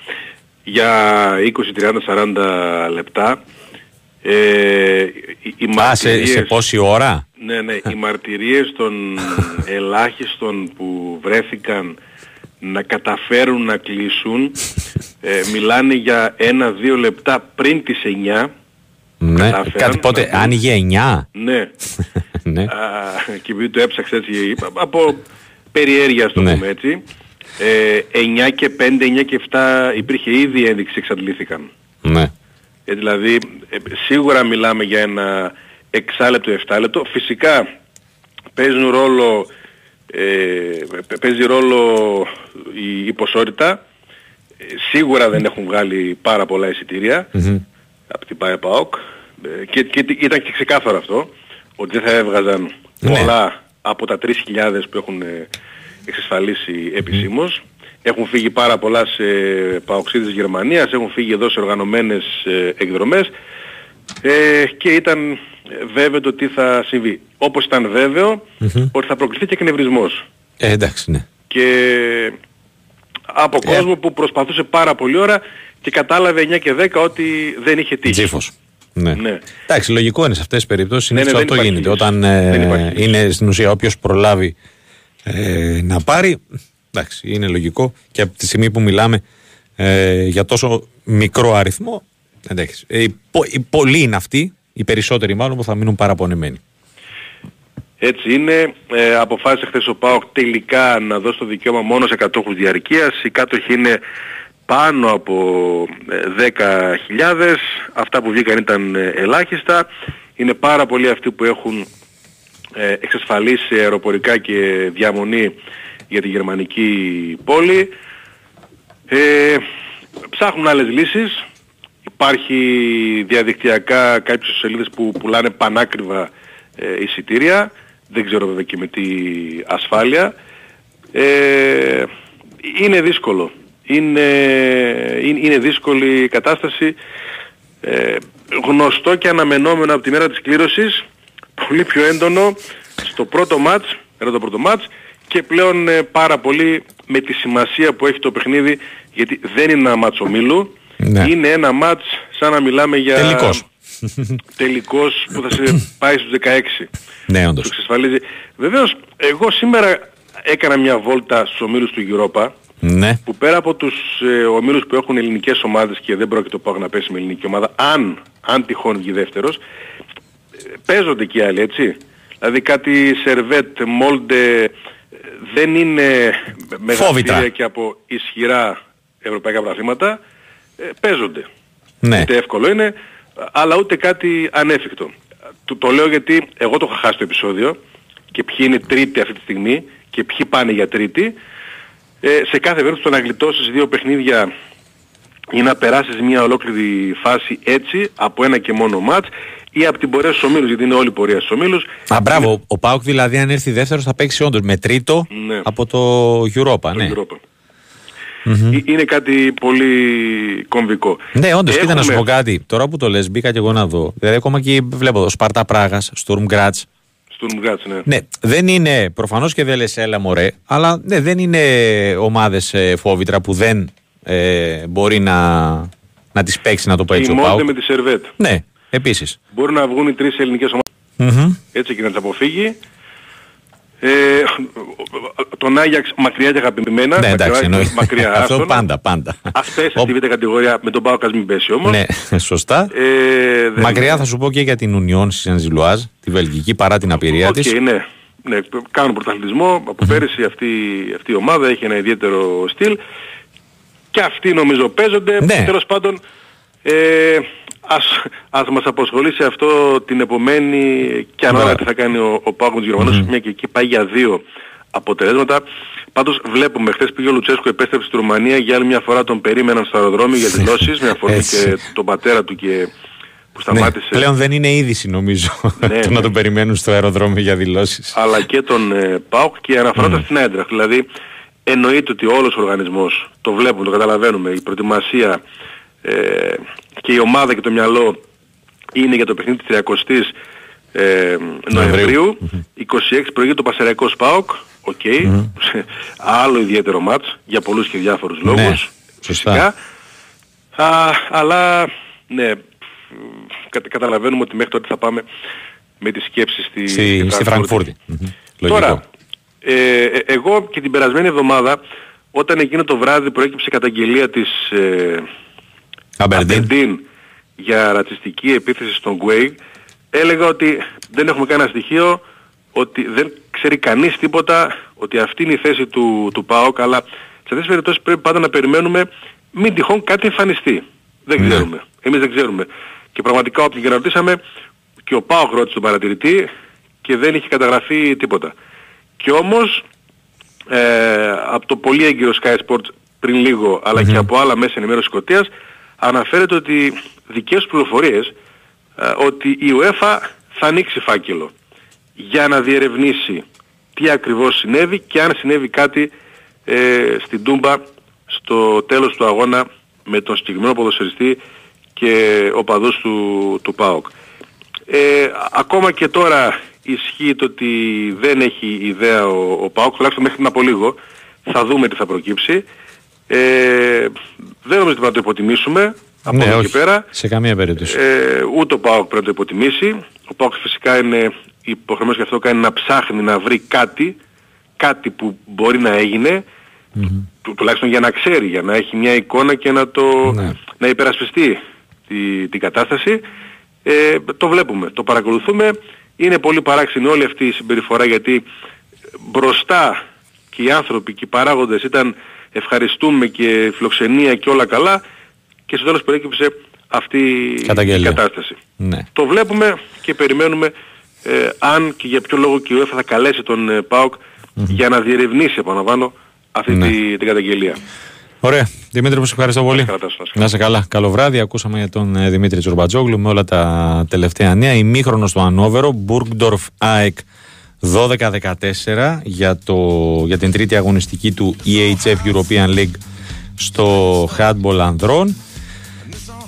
για 20, 30, 40 λεπτά. Ε, οι μαρτυρίες, σε, πόση ώρα; Ναι, ναι, οι [laughs] μαρτυρίες των ελάχιστων που βρέθηκαν να καταφέρουν να κλείσουν ε, μιλάνε για ένα-δύο λεπτά πριν τις 9 ναι, κάτι πότε άνοιγε 9 Ναι, [laughs] ναι. Α, και επειδή το έψαξε έτσι από περιέργεια στο ναι. πούμε έτσι 9 ε, και 5, 9 και 7 υπήρχε ήδη ένδειξη εξαντλήθηκαν. Ναι. Ε, δηλαδή ε, σίγουρα μιλάμε για ένα εξάλεπτο, εφτάλεπτο. Φυσικά παίζουν ρόλο, ε, παίζει ρόλο η, η ποσότητα. Ε, σίγουρα δεν έχουν βγάλει πάρα πολλά εισιτήρια mm-hmm. από την ΠΑΕΠΑΟΚ και, και, ήταν και ξεκάθαρο αυτό ότι δεν θα έβγαζαν ναι. πολλά από τα 3.000 που έχουν εξασφαλίσει επισήμως. Έχουν φύγει πάρα πολλά σε παοξίδες Γερμανίας, έχουν φύγει εδώ σε οργανωμένες ε, εκδρομές ε, και ήταν βέβαιο το τι θα συμβεί. Όπως ήταν ότι θα προκληθεί και εκνευρισμός. Ε, εντάξει, ναι. Και από ε. κόσμο που προσπαθούσε πάρα πολύ ώρα και κατάλαβε 9 και 10 ότι δεν είχε τύχει. Τζίφος. Ναι. ναι. Εντάξει, λογικό είναι σε αυτές τις περιπτώσεις. Ναι, ναι, αυτό γίνεται. Όταν ε, είναι στην ουσία όποιος προλάβει ε, να πάρει. Εντάξει, είναι λογικό και από τη στιγμή που μιλάμε ε, για τόσο μικρό αριθμό. Εντάξει, ε, οι, πολλοί είναι αυτοί, οι περισσότεροι μάλλον που θα μείνουν παραπονεμένοι. Έτσι είναι. Ε, αποφάσισε χθες ο ΠΑΟΚ τελικά να δώσει το δικαίωμα μόνο σε κατόχους διαρκείας. Οι κάτοχοι είναι πάνω από 10.000. Ε, Αυτά που βγήκαν ήταν ε, ελάχιστα. Είναι πάρα πολλοί αυτοί που έχουν ε, εξασφαλίσει αεροπορικά και διαμονή για τη γερμανική πόλη. Ε, ψάχνουν άλλες λύσεις. Υπάρχει διαδικτυακά κάποιες σελίδες που πουλάνε πανάκριβα ε, εισιτήρια. Δεν ξέρω βέβαια και με τι ασφάλεια. Ε, είναι δύσκολο. Είναι, είναι, είναι δύσκολη η κατάσταση. Ε, γνωστό και αναμενόμενο από τη μέρα της κλήρωσης. Πολύ πιο έντονο στο πρώτο μάτς, era το πρώτο μάτς και πλέον ε, πάρα πολύ με τη σημασία που έχει το παιχνίδι γιατί δεν είναι ένα μάτς ομίλου, ναι. είναι ένα μάτς σαν να μιλάμε για... Τελικός. Τελικός που θα σε πάει στους 16. Ναι, όντως. Το εξασφαλίζει. Βεβαίως, εγώ σήμερα έκανα μια βόλτα στους ομίλους του Europa ναι. που πέρα από τους ε, ομίλους που έχουν ελληνικές ομάδες και δεν πρόκειται το να πέσει με ελληνική ομάδα, αν, αν τυχόν βγει δεύτερος, ε, παίζονται και οι άλλοι, έτσι. Δηλαδή κάτι Σερβέτ, Μόλντε, δεν είναι μεγαλύτερα και από ισχυρά ευρωπαϊκά πράγματα, ε, παίζονται. Ναι. Ούτε εύκολο είναι, αλλά ούτε κάτι ανέφικτο. Το, το λέω γιατί εγώ το είχα χάσει το επεισόδιο και ποιοι είναι τρίτη αυτή τη στιγμή και ποιοι πάνε για τρίτη. Ε, σε κάθε περίπτωση το να γλιτώσεις δύο παιχνίδια ή να περάσεις μια ολόκληρη φάση έτσι από ένα και μόνο μάτς ή από την πορεία στους ομίλους, γιατί είναι όλη η πορεία στους ομίλους. Α, μπράβο. Ο Πάουκ δηλαδή αν έρθει δεύτερος θα παίξει όντως με τρίτο Ναι. από το Europa. Το ναι. Europa. Ε, Είναι κάτι πολύ κομβικό. Ναι, όντως, κοίτα να σου Έχουμε- πω κάτι. Τώρα που το λες, μπήκα και εγώ να δω. Δηλαδή, ακόμα και βλέπω εδώ Σπάρτα Πράγας, Στουρμ Γκράτ. Στον Γκάτς, ναι. Ναι, δεν είναι προφανώς και δεν λες έλα μωρέ, αλλά ναι, δεν είναι ομάδες φόβητρα που δεν ε, μπορεί να, να τις παίξει, να το πω Και έτσι η ο Μόντε Πάουκ. με τη Σερβέτ. Ναι, επίσης. Μπορεί να βγουν οι τρεις ελληνικές ομάδες έτσι και να τις αποφύγει. Ε, τον Άγιαξ μακριά και αγαπημένα. Ναι, εντάξει, μακριά, εννοεί. μακριά Αυτό άστον. πάντα, πάντα. Ας πέσει Οπ, στη β' κατηγορία με τον Πάο ας μην πέσει όμως. Ναι, [laughs] σωστά. Ε, δεν- Μακριά θα σου πω και για την Union Saint-Gilloise, τη Βελγική, παρά την απειρία Οκ, της. ναι. ναι. Κάνουν πρωταθλητισμό. Από πέρυσι αυτή, αυτή η ομάδα έχει ένα ιδιαίτερο στυλ. Και αυτοί νομίζω παίζονται. Ναι. Τέλος πάντων, ε, ας, ας μας απασχολήσει αυτό την επομένη και ανάλογα Μπράβο. τι θα κάνει ο, ο Πάγος Γερμανός, μια και εκεί πάει για δύο αποτελέσματα. Πάντως βλέπουμε, χθες πήγε ο Λουτσέσκου, επέστρεψε στη Ρουμανία, για άλλη μια φορά τον περίμεναν στο αεροδρόμιο για [laughs] δηλώσεις, με αφορμή Έτσι. και τον πατέρα του και που Ναι, σταμάτησε. πλέον δεν είναι είδηση νομίζω Ναι, [laughs] το ναι. να τον περιμένουν στο αεροδρόμιο για δηλώσεις. αλλά και τον ε, ΠΑΟΚ και αναφερόταν στην Άιντραχτ. Δηλαδή εννοείται ότι όλος ο οργανισμός, το βλέπουμε, το καταλαβαίνουμε, η προετοιμασία ε, και η ομάδα και το μυαλό είναι για το παιχνίδι της 30ης ε, Νοεμβρίου. 26 προηγείται το Πανσερραϊκός ΠΑΟΚ, οκ, άλλο ιδιαίτερο μάτς για πολλούς και διάφορους λόγους. Ναι, σωστά. φυσικά. Α, αλλά ναι, κα- καταλαβαίνουμε ότι μέχρι τότε θα πάμε με τις σκέψεις στη, Στη, στη Φραγκφούρτη. Μμμ. Λογικό. Τώρα, ε, ε, εγώ και την περασμένη εβδομάδα, όταν εκείνο το βράδυ προέκυψε η καταγγελία της ε, Αμπερντίν. Aberdeen για ρατσιστική επίθεση στον Γκουέιγ, έλεγα ότι δεν έχουμε κανένα στοιχείο, ότι δεν ξέρει κανείς τίποτα, ότι αυτή είναι η θέση του, του ΠΑΟΚ, αλλά σε αυτές τις περιπτώσεις πρέπει πάντα να περιμένουμε μην τυχόν κάτι εμφανιστεί. Δεν Ναι. ξέρουμε. Εμείς δεν ξέρουμε. Και πραγματικά όποιον και να ρωτήσαμε, και ο ΠΑΟΚ ρώτησε τον παρατηρητή και δεν είχε καταγραφεί τίποτα. Και όμως ε, από το πολύ έγκυρο Sky Sports πριν λίγο, αλλά και από άλλα μέσα ενημέρωσης Σκοτίας, αναφέρεται ότι δικές πληροφορίες ε, ότι η UEFA θα ανοίξει φάκελο για να διερευνήσει τι ακριβώς συνέβη και αν συνέβη κάτι ε, στην Τούμπα στο τέλος του αγώνα με τον συγκεκριμένο ποδοσφαιριστή και οπαδούς του, του ΠΑΟΚ. Ε, ακόμα και τώρα ισχύει το ότι δεν έχει ιδέα ο, ο ΠΑΟΚ, τουλάχιστον μέχρι πριν από λίγο. Θα δούμε τι θα προκύψει. Ε, δεν νομίζω ότι θα το υποτιμήσουμε από Ναι, εδώ και όχι. πέρα. Σε καμία περίπτωση. Ε, ούτε ο ΠΑΟΚ πρέπει να το υποτιμήσει. Ο ΠΑΟΚ φυσικά είναι υποχρεωμένος και αυτό κάνει να ψάχνει να βρει κάτι, κάτι που μπορεί να έγινε, του, τουλάχιστον για να ξέρει, για να έχει μια εικόνα και να το Ναι. να υπερασπιστεί τη, την κατάσταση. Ε, το βλέπουμε, το παρακολουθούμε. Είναι πολύ παράξενη όλη αυτή η συμπεριφορά γιατί μπροστά και οι άνθρωποι και οι παράγοντες ήταν ευχαριστούμε και φιλοξενία και όλα καλά και στο τέλος προέκυψε αυτή η Καταγγελία. κατάσταση. Ναι. Το βλέπουμε και περιμένουμε ε, αν και για ποιο λόγο και η UEFA θα καλέσει τον ε, ΠΑΟΚ για να διερευνήσει, επαναλαμβάνω, αυτή Ναι. τη, την καταγγελία. Ωραία. Δημήτρη, μου σε ευχαριστώ πολύ. καλά, να σε καλά. Να είσαι καλά. Καλό βράδυ. Ακούσαμε για τον ε, Δημήτρη Τσουρμπατζόγλου με όλα τα τελευταία νέα. Ημίχρονος στο Ανόβερο. Μπουργκντορφ ΑΕΚ 12-14 για, το, για την τρίτη αγωνιστική του EHF European League στο handball ανδρών.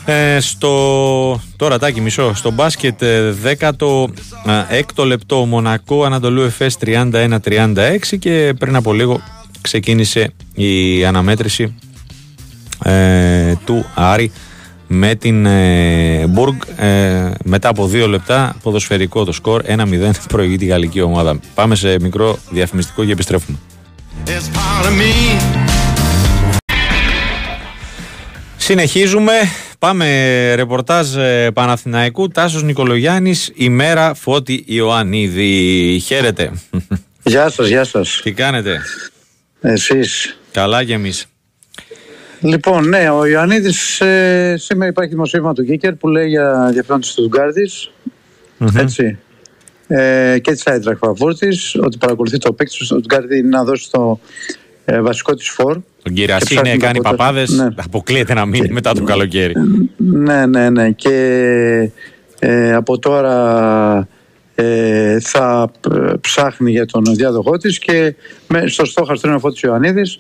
Ε, στο, τώρα τάκι μισό στο μπάσκετ ε, 16ο λεπτό Μονακό Ανατολού Εφές 31-36 και πριν από λίγο ξεκίνησε η αναμέτρηση ε, του Άρη με την ε, Μπουργκ ε, μετά από δύο λεπτά ποδοσφαιρικό το σκορ 1-0 [laughs] προηγεί τη γαλλική ομάδα πάμε σε μικρό διαφημιστικό και επιστρέφουμε It's part of me. Συνεχίζουμε. Πάμε ρεπορτάζ ε, Παναθηναϊκού. Τάσος Νικολογιάννης, ημέρα Φώτη Ιωαννίδη. Χαίρετε. Γεια σας, γεια σας. Τι κάνετε; Εσείς. Καλά κι εμείς. Λοιπόν, ναι, ο Ιωαννίδης ε, σήμερα υπάρχει δημοσίευμα του Κίκερ που λέει για ενδιαφέρον της Στουτγκάρδης, έτσι, ε, και της Άιτραχ Φαβούρτης, ότι παρακολουθεί το παίκτη του Στουτγκάρδη να δώσει το ε, βασικό της φόρ. Τον Κυρασίνη ψάχνει κάνει από τα- παπάδες. ναι. Αποκλείεται να μείνει μετά το καλοκαίρι. Ναι, ναι, ναι. Και ε, από τώρα ε, θα ε, ψάχνει για τον διάδοχό της και με, στο στόχαστρο είναι ο Φώτης Ιωαννίδης.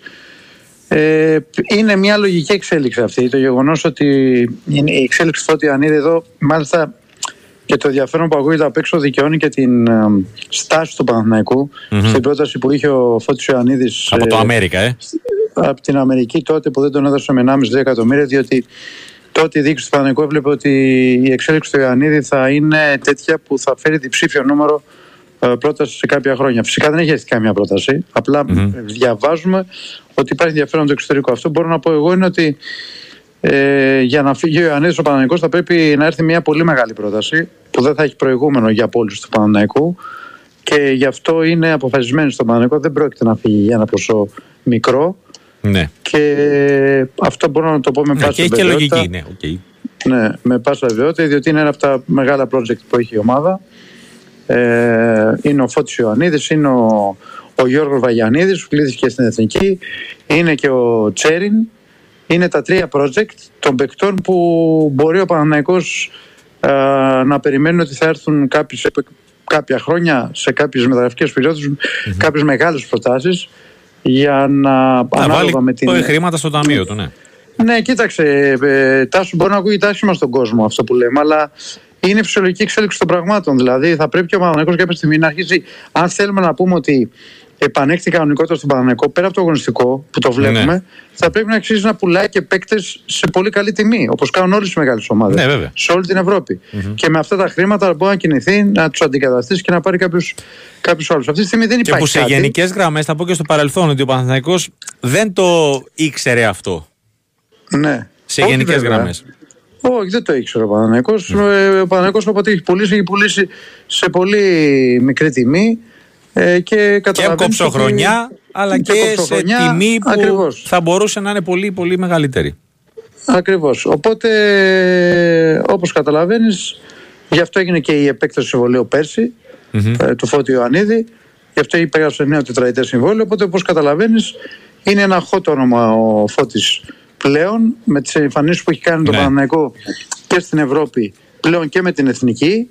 Ε, είναι μια λογική εξέλιξη αυτή. Το γεγονός ότι είναι η εξέλιξη του Φώτη Ιωαννίδη εδώ, μάλιστα και το ενδιαφέρον που ακούγεται απ' έξω δικαιώνει και την ε, στάση του παναθηναικου στην πρόταση που είχε ο Φώτης Ιωαννίδης Από το ε, Αμέρικα, ε. από την Αμερική τότε που δεν τον έδωσε με 1,5 εκατομμύρια διότι τότε η διοίκηση του Παναγικού έβλεπε ότι η εξέλιξη του Ιωαννίδη θα είναι τέτοια που θα φέρει διψήφιο νούμερο ε, πρόταση σε κάποια χρόνια. Φυσικά δεν έχει έρθει καμία πρόταση. Απλά διαβάζουμε ότι υπάρχει ενδιαφέρον το εξωτερικό. Αυτό που μπορώ να πω εγώ είναι ότι ε, για να φύγει ο Ιωαννίδης ο Παναθηναϊκός θα πρέπει να έρθει μια πολύ μεγάλη πρόταση που δεν θα έχει προηγούμενο για πώληση του Παναθηναϊκού και γι' αυτό είναι αποφασισμένοι στον Παναθηναϊκό. Δεν πρόκειται να φύγει για ένα ποσό μικρό. Ναι. Και αυτό μπορώ να το πω με ναι. πάσα Και έχει και βεβαιότητα. λογική, ναι. οκ. Ναι, με πάσα βεβαιότητα, διότι είναι ένα από τα μεγάλα project που έχει η ομάδα. Ε, είναι ο Φώτης Ιωαννίδης, είναι ο, ο Γιώργος Βαγιανίδης που κλείθηκε στην Εθνική, είναι και ο Τσέριν. Είναι τα τρία project των παικτών που μπορεί ο Παναναϊκός ε, να περιμένει ότι θα έρθουν κάποιες, κάποια χρόνια σε κάποιες μεταγραφικές περιόδους κάποιες μεγάλες προτάσεις για να Να βάλει ανάλογα με την... χρήματα στο ταμείο του, ναι. Ναι, κοίταξε. Ε, τάσου μπορεί να ακούγεται άσχημα στον κόσμο αυτό που λέμε, αλλά είναι φυσιολογική εξέλιξη των πραγμάτων. Δηλαδή, θα πρέπει και ο Παναγενικός κάποια στιγμή να αρχίσει. Αν θέλουμε να πούμε ότι επανέχει η κανονικότητα στον Παναγενικό, πέρα από το αγωνιστικό που το βλέπουμε, Ναι. θα πρέπει να αξίζει να πουλάει και παίκτες σε πολύ καλή τιμή. Όπως κάνουν όλες οι μεγάλες ομάδες. Ναι, βέβαια. Σε όλη την ευρωπη Και με αυτά τα χρήματα μπορεί να κινηθεί, να τους αντικαταστήσει και να πάρει κάποιους άλλους. Αυτή τη στιγμή δεν Και υπάρχει. που σε κάτι. γενικές γραμμές, θα πω και στο παρελθόν ότι ο Παναθηναϊκός δεν το ήξερε αυτό. Ναι. Σε Όχι, γενικές βέβαια. γραμμές. Όχι, δεν το ήξερε ο Παναναϊκό. Ο Παναναϊκό όποτε έχει πουλήσει, έχει πουλήσει σε πολύ μικρή τιμή. Ε, και Και καταλαβαίνεις κοψοχρονιά, ότι- αλλά και, κοψοχρονιά, σε τιμή που Ακριβώς. θα μπορούσε να είναι πολύ πολύ μεγαλύτερη. Ακριβώς. Οπότε, όπως καταλαβαίνεις, γι' αυτό έγινε και η επέκταση του συμβολίου πέρσι, ε, του Φώτη Ιωαννίδη. Γι' αυτό υπέγραψε νέο τετραετές συμβόλαιο. Οπότε, όπως καταλαβαίνεις, είναι ένα hot όνομα ο Φώτης πλέον, με τις εμφανίσεις που έχει κάνει το Ναι. Παναναϊκό και στην Ευρώπη, πλέον και με την εθνικη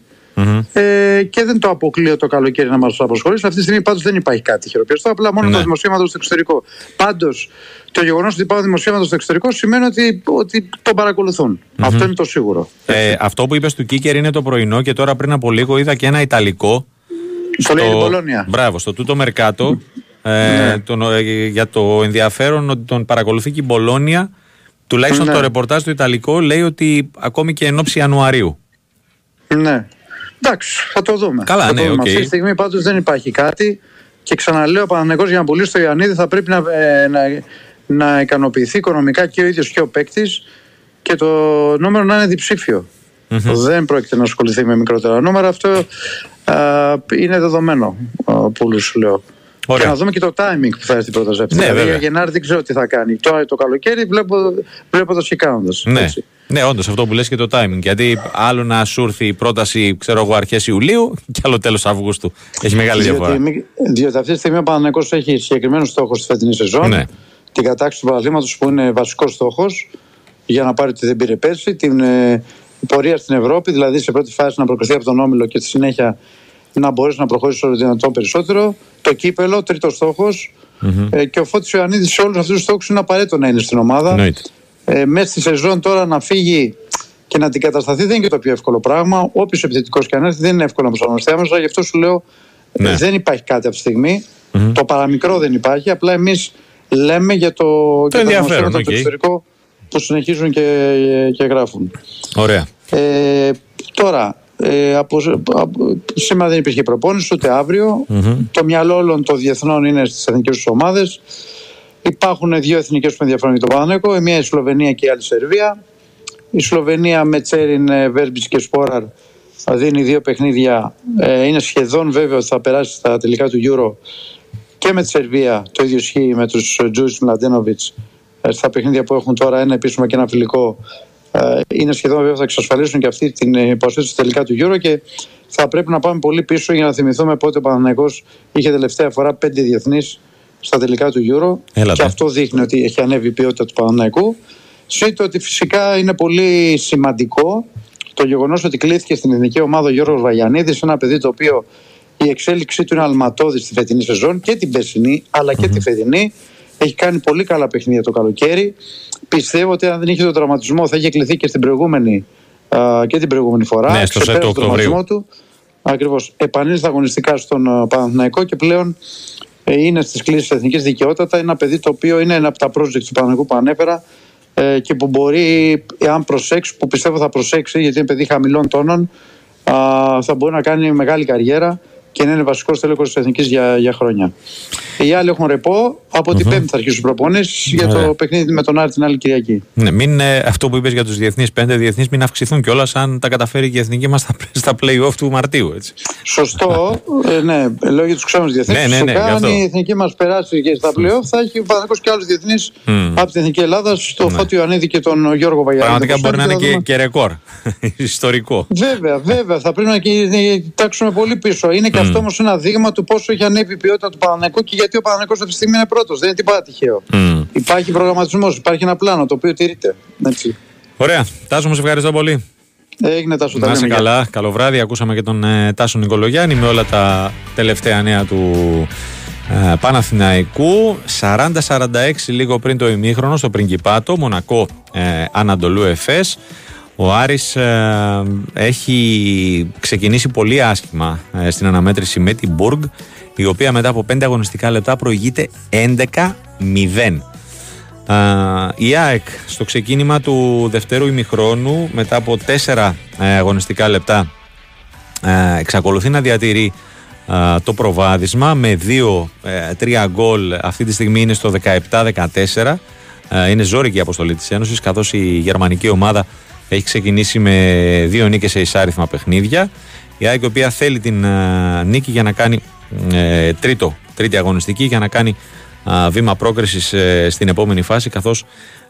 Ε, και δεν το αποκλείω το καλοκαίρι να μας απασχολήσει. Αυτή τη στιγμή πάντως δεν υπάρχει κάτι χειροπιαστό. Απλά μόνο Ναι. το δημοσίευμα στο εξωτερικό. Πάντως, το γεγονός ότι υπάρχουν δημοσίευματα στο εξωτερικό σημαίνει ότι, ότι τον παρακολουθουν Αυτό είναι το σίγουρο. Ε, αυτό που είπες του Κίκερ είναι το πρωινό και τώρα πριν από λίγο είδα και ένα Ιταλικό. Στο λέει η Μπολόνια. Μπράβο, στο τούτο Μερκάτο. Ε, Ναι. τον, ε, για το ενδιαφέρον ότι τον παρακολουθεί και η Μπολόνια. Τουλάχιστον Ναι. το ρεπορτάζ του Ιταλικό λέει ότι ακόμη και εν όψει Ιανουαρίου. Ναι. Εντάξει, θα το δούμε. Καλά, θα ναι, το δούμε. οκ. Αυτή τη στιγμή πάντως δεν υπάρχει κάτι. Και ξαναλέω, ο Παναθηναϊκό για να πουλήσει το Ιωαννίδη θα πρέπει να, ε, να, να ικανοποιηθεί οικονομικά και ο ίδιος και ο παίκτης και το νούμερο να είναι διψήφιο. Δεν πρόκειται να ασχοληθεί με μικρότερα νούμερα. Αυτό α, είναι δεδομένο α, που όλους σου λέω. Ωραία. Και να δούμε και το timing που θα έρθει η πρόταση αυτή. Ναι, δηλαδή, βέβαια. για Γενάρη δεν ξέρω τι θα κάνει. Τώρα το καλοκαίρι βλέπω, βλέποντα και κάνοντα. Ναι. Ναι, όντως αυτό που λες και το timing. Γιατί άλλο να σου έρθει η πρόταση, ξέρω εγώ, αρχές Ιουλίου και άλλο τέλος Αυγούστου. Έχει μεγάλη διαφορά. Διότι, διότι αυτή τη στιγμή ο Παναγενικός έχει συγκεκριμένο στόχο στη φετινή σεζόν. Ναι. Την κατάξυση του παραδείγματος που είναι βασικός στόχος για να πάρει ότι δεν πήρε πέρσι. Την ε, πορεία στην Ευρώπη, δηλαδή σε πρώτη φάση να προκριθεί από τον Όμιλο και στη συνέχεια να μπορέσει να προχωρήσεις όσο δυνατόν περισσότερο. Το κύπελο, τρίτος στόχος. Ε, και ο Φώτης Ιωαννίδης σε όλους αυτούς τους στόχους είναι απαραίτητο να είναι στην ομάδα. Εννοείται. Ε, μέσα στη σεζόν τώρα να φύγει και να αντικατασταθεί δεν είναι και το πιο εύκολο πράγμα. Όποιος επιθετικός και αν έρθει δεν είναι εύκολο να προσαρμοστεί άμεσα. Γι' αυτό σου λέω Ναι. ε, δεν υπάρχει κάτι αυτή τη στιγμη Το παραμικρό δεν υπάρχει. Απλά εμείς λέμε για το, για τα ενδιαφέρον, δημοσιεύματα οκ. του εξωτερικό που συνεχίζουν και, και γράφουν. Ωραία. Ε, τώρα, ε, από, από- σήμερα δεν υπήρχε προπόνηση, ούτε αύριο. Το μυαλό όλων των διεθνών είναι στις εθνικές τους ομάδες. Υπάρχουν δύο εθνικές που ενδιαφέρουν για τον Παναθηναϊκό. Η μία η Σλοβενία και η άλλη η Σερβία. Η Σλοβενία με Τσέριν, ε, Βέρμπιτς και Σπόραρ θα δίνει δύο παιχνίδια. Ε, είναι σχεδόν βέβαιο ότι θα περάσει στα τελικά του Euro και με τη Σερβία. Το ίδιο ισχύει με τους Τζούις Μλαντένοβιτς στα παιχνίδια που έχουν τώρα, ένα επίσημο και ένα φιλικό. Ε, είναι σχεδόν βέβαιο ότι θα εξασφαλίσουν και αυτή την ε, υποσχέση τελικά του Euro και θα πρέπει να πάμε πολύ πίσω για να θυμηθούμε πότε ο Παναθηναϊκός είχε τελευταία φορά πέντε διεθνείς στα τελικά του Euro. Έλατε. Και αυτό δείχνει ότι έχει ανέβει η ποιότητα του Παναθηναϊκού. Σύντο ότι φυσικά είναι πολύ σημαντικό το γεγονός ότι κλείθηκε στην εθνική ομάδα ο Γιώργος Βαγιανίδης, ένα παιδί το οποίο η εξέλιξή του είναι αλματώδης στη φετινή σεζόν και την περσινή αλλά και τη φετινή. Έχει κάνει πολύ καλά παιχνίδια το καλοκαίρι. Πιστεύω ότι αν δεν είχε τον τραυματισμό θα είχε κληθεί και στην προηγούμενη α, και την προηγούμενη φορά. Ναι, στο σετ Ξεπέρασε του τον τραυματισμό Οκτωβρίου. του. Ακριβώς. Επανήλθε αγωνιστικά στον α, Παναθηναϊκό και πλέον ε, είναι στις κλήσεις εθνικής δικαιότητα. Είναι ένα παιδί το οποίο είναι ένα από τα project του Παναθηναϊκού που ανέφερα ε, και που μπορεί, εάν προσέξει, που πιστεύω θα προσέξει, γιατί είναι παιδί χαμηλών τόνων, α, θα μπορεί να κάνει μεγάλη καριέρα και να είναι βασικός τέλεχο της εθνικής για, για χρόνια. Οι άλλοι έχουν ρεπό. Από την Πέμπτη θα αρχίσουν προπόνηση για Ωραία. το παιχνίδι με τον Άρη την άλλη Κυριακή. Ναι, μην, ε, αυτό που είπες για τους διεθνείς, πέντε διεθνείς, μην αυξηθούν κιόλας αν τα καταφέρει και η εθνική μας στα, στα play-off του Μαρτίου. Έτσι. Σωστό. ε, ναι, λέω για τους ξένου διεθνείς. Ναι, ναι, ναι, Φυσικά, γι' αυτό. αν η εθνική μας περάσει και στα playoff, θα έχει ο Παναγό και άλλους διεθνείς Μμ. από την εθνική Ελλάδα, στο Φώτιο Ιωαννίδη και τον Γιώργο Βαγιάννη. Πραγματικά μπορεί να είναι Θα και, δούμε. και ρεκόρ. [laughs] Ιστορικό. Βέβαια, βέβαια. Θα πρέπει να κοιτάξουμε πολύ πίσω. Είναι και αυτό όμως ένα δείγμα του πόσο έχει ανέβει η ποιότητα του Παναναναϊκού και γιατί ο Παναναναϊκός αυτή τη στιγμή είναι πρώτος. Δεν είναι τίποτα τυχαίο. Μμ. Υπάρχει προγραμματισμός, υπάρχει ένα πλάνο το οποίο τηρείται. Έτσι. Ωραία. Τάσο, μου σε ευχαριστώ πολύ. Έγινε τα σου Να είσαι καλά. Καλό βράδυ. Ακούσαμε και τον ε, Τάσο Νικολογιάννη με όλα τα τελευταία νέα του ε, Παναθηναϊκού. 40-46 λίγο πριν το ημίχρονο στο Πριγκιπάτο. Μονακό ε, Ανατολού Εφές. Ο Άρης ε, έχει ξεκινήσει πολύ άσχημα ε, στην αναμέτρηση με την Μπουργκ η οποία μετά από 5 αγωνιστικά λεπτά προηγείται 11-0. Α, η ΑΕΚ στο ξεκίνημα του δευτέρου ημιχρόνου μετά από τέσσερα ε, αγωνιστικά λεπτά ε, εξακολουθεί να διατηρεί α, το προβάδισμα με δύο, ε, τρία γκολ αυτή τη στιγμή είναι στο 17-14 Ε, είναι ζώρικη η αποστολή της Ένωσης καθώς η γερμανική ομάδα έχει ξεκινήσει με δύο νίκες σε εισάριθμα παιχνίδια η ΑΕΚ η οποία θέλει την α, νίκη για να κάνει ε, τρίτο, τρίτη αγωνιστική για να κάνει α, βήμα πρόκρισης ε, στην επόμενη φάση καθώς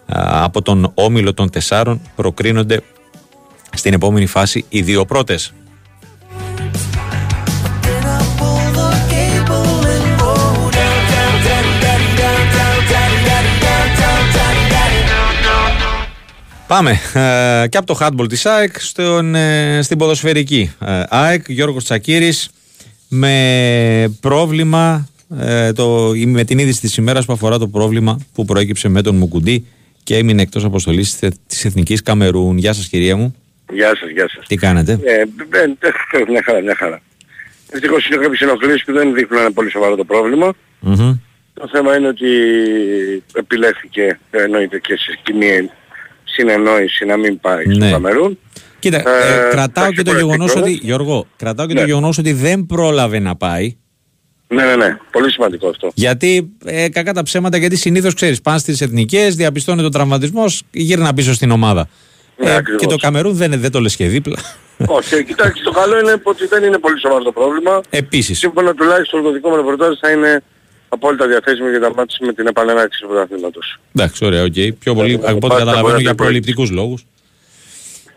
α, από τον όμιλο των τεσσάρων προκρίνονται στην επόμενη φάση οι δύο πρώτες. Πάμε ε, και από το handball της ΑΕΚ στον, ε, στην ποδοσφαιρική. Ε, ΑΕΚ, Γιώργος Τσακύρης με πρόβλημα, ε, το, ή με την είδηση της ημέρας που αφορά το πρόβλημα που προέκυψε με τον Μουκουντή και έμεινε εκτός αποστολής της, της Εθνικής Καμερούν. Γεια σας κυρία μου, Γεια σας, γεια σας. τι κάνετε; Ε, δεν, δεν, μια χαρά, μια χαρά. Ευτυχώς είναι κάποιες ενοχλήσεις που δεν δείχνουν ένα πολύ σοβαρό το πρόβλημα. Μμμ. Το θέμα είναι ότι επιλέχθηκε εννοείται και σε κοινή συνεννόηση να μην πάει Ναι. στο Καμερούν. Κοίτα, ε, Ε, κρατάω εντάξει, και το γεγονός προεκτικό. ότι, Γιώργο, κρατάω και το Ναι. γεγονός ότι δεν πρόλαβε να πάει. Ναι, ναι, ναι. Πολύ σημαντικό αυτό. Γιατί, ε, κακά τα ψέματα, γιατί συνήθως ξέρεις, πάνε στις εθνικές, διαπιστώνει τον τραυματισμός, γύρνα πίσω στην ομάδα. Ναι, Ε, ακριβώς. και το Καμερούν δεν, δεν το λες και δίπλα. Όχι, κοιτάξτε, το καλό είναι [laughs] ότι δεν είναι πολύ σοβαρό το πρόβλημα. Επίσης. Σύμφωνα τουλάχιστον το δικό μου ρεπορτάζ θα είναι απόλυτα διαθέσιμο για τα ματς με την επανέναρξη του πρωταθλήματος. Εντάξει, ωραία, οκ. Πιο πολύ, Ε, από ό,τι πάρτε καταλαβαίνω, μπορεί για να το προληπτικούς λόγους.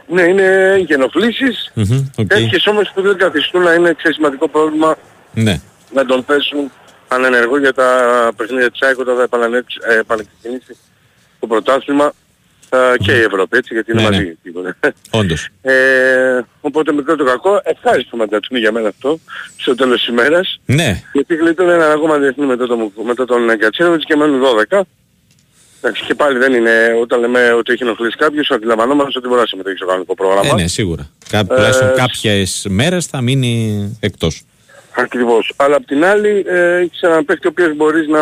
Ναι, είναι ενοχλήσεις. Μμμ, οκ. Τέτοιες όμως που δεν καθιστούν να είναι ξέρεις, σημαντικό πρόβλημα Ναι. να τον θέσουν ανενεργό για τα παιχνίδια της ΑΕΚ όταν θα επαναλέξει- ε, επανεκκινήσει το πρωτάθλημα ε, και η Ευρώπη, έτσι, γιατί είναι Ναι, ναι. μαζί. τίποτα. Όντως. Ε, οπότε μικρό το κακό, ευχάριστο μαντάτο για μένα αυτό, στο τέλος της ημέρας. Ναι. Γιατί γλίτωνε έναν ακόμα διεθνή μετά τον, μετά τον Κατσίνοβιτς και μένουν 12. Εντάξει, και πάλι δεν είναι, όταν λέμε ότι έχει ενοχλήσει κάποιος, αντιλαμβανόμαστε ότι μπορεί να συμμετέχει στο κανονικό πρόγραμμα. Ε, ναι, σίγουρα. Κά, τουλάχιστον Ε, κάποιες μέρες θα μείνει εκτός. Ακριβώς. Αλλά απ' την άλλη, ε, έχεις έναν παίχτη ο οποίος μπορείς να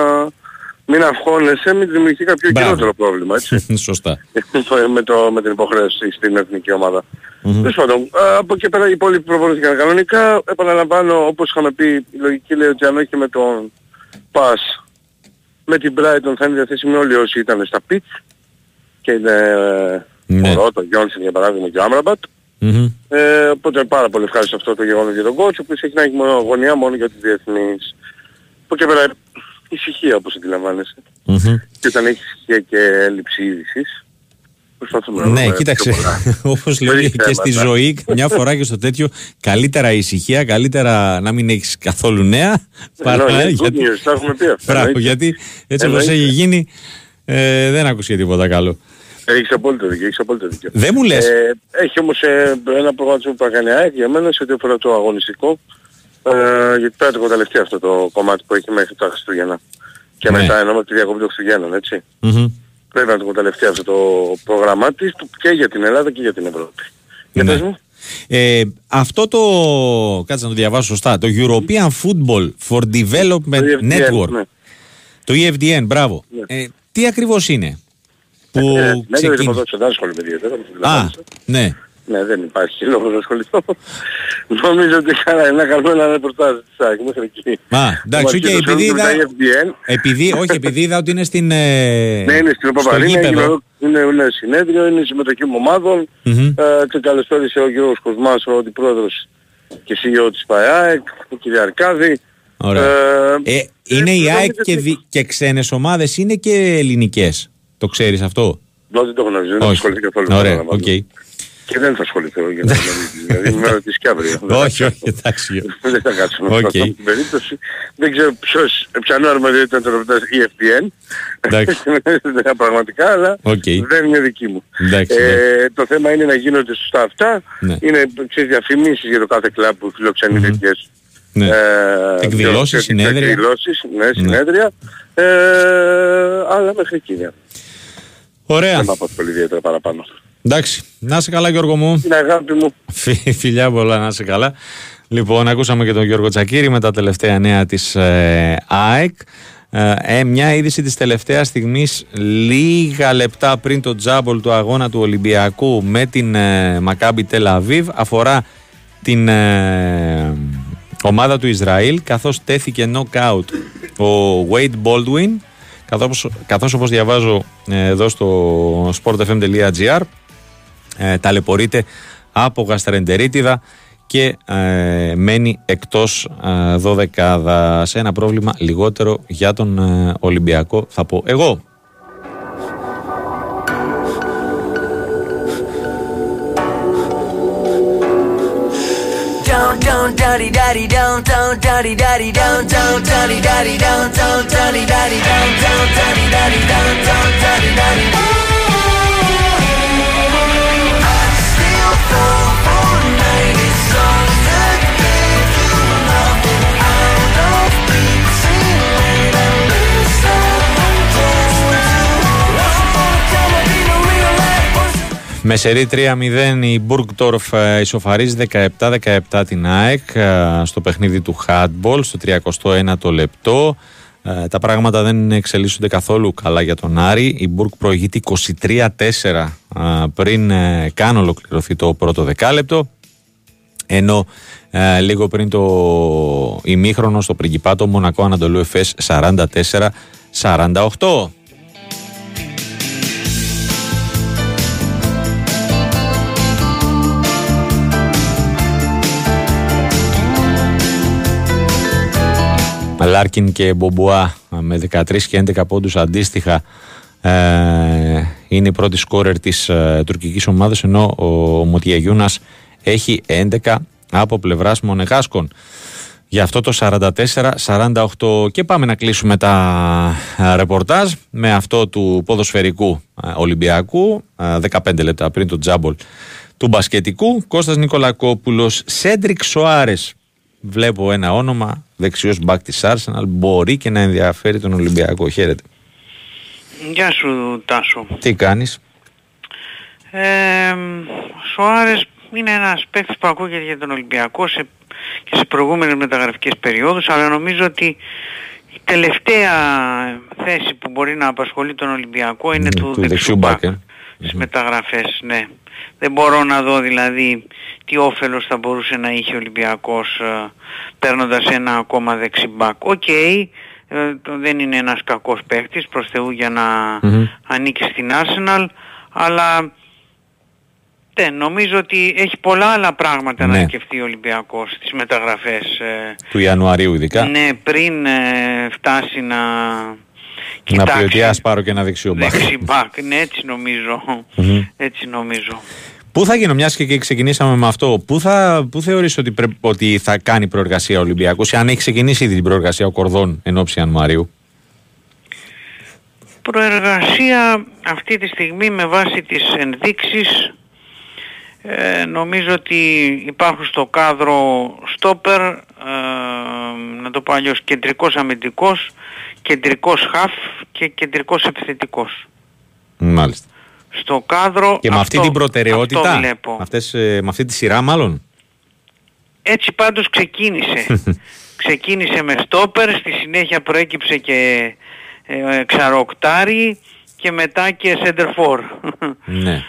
μην αγχώνεσαι, μην δημιουργηθεί κάποιο Μπράβο. χειρότερο πρόβλημα, έτσι. [laughs] Σωστά. [laughs] με, το, με την υποχρέωση στην εθνική ομάδα. Τέλος πάντων, ε, από εκεί πέρα οι υπόλοιποι προπονήθηκαν κανονικά. Επαναλαμβάνω, όπως είχαμε πει, η λογική λέει ότι αν όχι με τον Πας, με την Brighton θα είναι διαθέσιμοι όλοι όσοι ήταν στα pitch και είναι Ναι. ο Ρότο, Γιόνσεν για παράδειγμα και ο Άμραμπατ. Μμμ. Ε, οπότε είναι πάρα πολύ ευχάριστο αυτό το γεγονός για τον coach, ο οποίος έχει να έχει μόνο αγωνία μόνο για τους διεθνείς. Από εκεί πέρα ησυχία όπως αντιλαμβάνεσαι. Μμμ. Και όταν έχεις ησυχία και έλλειψη είδησης, προσπαθούμε να Ναι, βρούμε κοίταξε. πιο πολλά. [laughs] Όπως λέω Πολύ και στη θέματα. ζωή, μια φορά και στο τέτοιο, καλύτερα ησυχία, καλύτερα να μην έχεις καθόλου νέα. παρά- Εννοείται, good γιατί, news, τα έχουμε πει αυτά, Μπράβο, εννοείται. γιατί έτσι όπως Εννοείται. έχει γίνει, ε, δεν άκουσε τίποτα καλό. Έχεις απόλυτο δίκιο, έχεις απόλυτο δίκιο. Δεν μου λες. Ε, έχει όμως ε, ένα προγραμματισμό που θα κάνει η ΑΕΚ για μένα σε ό,τι αφορά το αγωνιστικό. Ε, γιατί πρέπει να το εκμεταλλευτεί αυτό το κομμάτι που έχει μέχρι τα Χριστούγεννα. Και Ναι. μετά εννοώ με τη διακοπή των Χριστουγέννων, έτσι. Μμμ. Πρέπει να το εκμεταλλευτεί αυτό το πρόγραμμά της που- και για την Ελλάδα και για την Ευρώπη. Για Ναι. πες μου. Ε, αυτό το. Κάτσε να το διαβάσω σωστά. Το European Football for Development Το EFDN, Network. ναι. Το EFDN, μπράβο. Ναι. Ε, τι ακριβώς είναι; Που Ε, ναι, δεν ξεκίνησε. ποδόσφαιρο, δεν ασχολούμαι ιδιαίτερα. μην Α, αντιλαμβάνεσαι. ναι. Ναι, δεν υπάρχει λόγος να ασχοληθώ. Νομίζω ότι καλά είναι να κάνουμε ένα ρεπορτάζ της ΑΕΚ μέχρι εκεί. Α, εντάξει, οκ, Μας επειδή ασχολούνται με είδα- τα EFDN. Επειδή, όχι, επειδή είδα ότι είναι στην. Ε, Ναι, είναι στην στο Παπαρίνα, γήπεδο. είναι, είναι, είναι συνέδριο, είναι συμμετοχή ομάδων. Μμμ. Ε, και καλωσόρισε ο Γιώργος Κοσμάς, ο αντιπρόεδρος και CEO της ΠΑΕΑΕΚ, ο κ. Αρκάδη. Ωραία. Ε, Ε, είναι η νομίζω ΑΕΚ ότι- και, δι- και ξένες ομάδες είναι και ελληνικές. Το ξέρεις αυτό; Δεν το γνωρίζω, δεν θα ασχοληθεί καθόλου. με Ωραία, το οκ. Όνομα. Και δεν θα ασχοληθώ για να γνωρίζει. Δηλαδή [laughs] με ρωτήσεις και αύριο. όχι, όχι, εντάξει. [laughs] Δεν θα κάτσουμε Οκ. σε αυτή την περίπτωση. Δεν ξέρω ποιος, ποιανού αρμοδιότητα ήταν το ρεπορτάζ EFDN. Εντάξει. [laughs] Δεν πραγματικά, αλλά Οκ. δεν είναι δική μου. Εντάξει, ε, το θέμα είναι να γίνονται σωστά αυτά. Ναι. Είναι ξέρεις, διαφημίσεις για το κάθε κλαμπ που φιλοξενεί τέτοιες Ναι. ε, Εκδηλώσεις, τέτοιες συνέδρια. εκδηλώσεις, ναι, συνέδρια. Ε, αλλά μέχρι εκεί. ναι. Ωραία. Δεν θα απασχολεί ιδιαίτερα παραπάνω. Εντάξει. Να είσαι καλά Γιώργο μου. Την αγάπη μου. Φι- Φιλιά πολλά να είσαι καλά. Λοιπόν, ακούσαμε και τον Γιώργο Τσακύρη με τα τελευταία νέα της ε, ΑΕΚ. Ε, ε, μια είδηση της τελευταίας στιγμής λίγα λεπτά πριν το τζάμπολ του αγώνα του Ολυμπιακού με την ε, Μακάμπι Τελαβίβ αφορά την ε, ομάδα του Ισραήλ καθώς τέθηκε knockout ο Wade Baldwin καθώς, καθώς όπως διαβάζω ε, εδώ στο sportfm.gr ε, ταλαιπωρείται από γαστρεντερίτιδα και ε, μένει εκτός ε, δωδεκάδας. Ένα πρόβλημα λιγότερο για τον ε, Ολυμπιακό θα πω εγώ. Με σερή 3-0 η Μπουργκτόρφ ε, ισοφαρίζει 17-17 την ΑΕΚ ε, στο παιχνίδι του Χάτμπολ στο 31ο λεπτό. Ε, Τα πράγματα δεν εξελίσσονται καθόλου καλά για τον Άρη. Η Μπουργκ προηγείται 23-4 ε, πριν ε, καν ολοκληρωθεί το πρώτο δεκάλεπτο. Ενώ ε, λίγο πριν το ημίχρονο στο Πριγκιπάτο Μονακό Ανατολού Εφές 44-48. Λάρκιν και Μπομπουά με 13 και 11 πόντους αντίστοιχα ε, είναι η πρώτη σκόρερ της ε, τουρκικής ομάδας ενώ ο Μοτεγιούνας έχει 11 από πλευράς Μονεγάσκων. Γι' αυτό το 44-48 και πάμε να κλείσουμε τα ε, ρεπορτάζ με αυτό του ποδοσφαιρικού ε, Ολυμπιακού ε, 15 λεπτά πριν το τζάμπολ του μπασκετικού. Κώστας Νικολακόπουλος Σέντρικ Σοάρες βλέπω ένα όνομα δεξιός μπακ της Arsenal μπορεί και να ενδιαφέρει τον Ολυμπιακό χαίρετε Γεια σου Τάσο. τι κάνεις; Ε, Σοάρες είναι ένας παίκτης που ακούγεται για τον Ολυμπιακό σε, και σε προηγούμενες μεταγραφικές περιόδους, αλλά νομίζω ότι η τελευταία θέση που μπορεί να απασχολεί τον Ολυμπιακό είναι Ναι, του, του δεξιού δεξιού μπακ μπακ, ε. Στις μεταγραφές, ναι. Δεν μπορώ να δω δηλαδή τι όφελος θα μπορούσε να είχε ο Ολυμπιακός ε, παίρνοντας ένα ακόμα δεξιμπάκ. Οκ, ε, το- δεν είναι ένας κακός παίκτης προς Θεού για να Μμμ. ανήκει στην Arsenal, αλλά ναι, νομίζω ότι έχει πολλά άλλα πράγματα Ναι. να σκεφτεί ο Ολυμπιακός στις μεταγραφές. ε, του Ιανουαρίου ειδικά ναι, πριν ε, φτάσει να να πει κοιτάξει ότι ας πάρω και ένα δεξιό μπακ δεξί μπακ. Ναι, έτσι νομίζω. Μμμ. Έτσι νομίζω. Πού θα γίνω, μιας και, και ξεκινήσαμε με αυτό, πού θα, πού θεωρείς ότι, πρέ- ότι θα κάνει προεργασία ο Ολυμπιακός, αν έχει ξεκινήσει ήδη την προεργασία ο Κορδόν εν ώψη Ιανουαρίου; Προεργασία αυτή τη στιγμή με βάση τις ενδείξεις ε, νομίζω ότι υπάρχουν στο κάδρο στόπερ, ε, να το πω αλλιώς κεντρικός αμυντικός, κεντρικός χαφ και κεντρικός επιθετικός. Μάλιστα. Στο κάδρο Και με αυτή αυτό- την προτεραιότητα, αυτό βλέπω. με, αυτές, ε, με αυτή τη σειρά μάλλον; Έτσι πάντως ξεκίνησε. [laughs] ξεκίνησε με στόπερ, στη συνέχεια προέκυψε και ε, ξαροκτάρι και μετά και σέντερφορ. [laughs] ναι.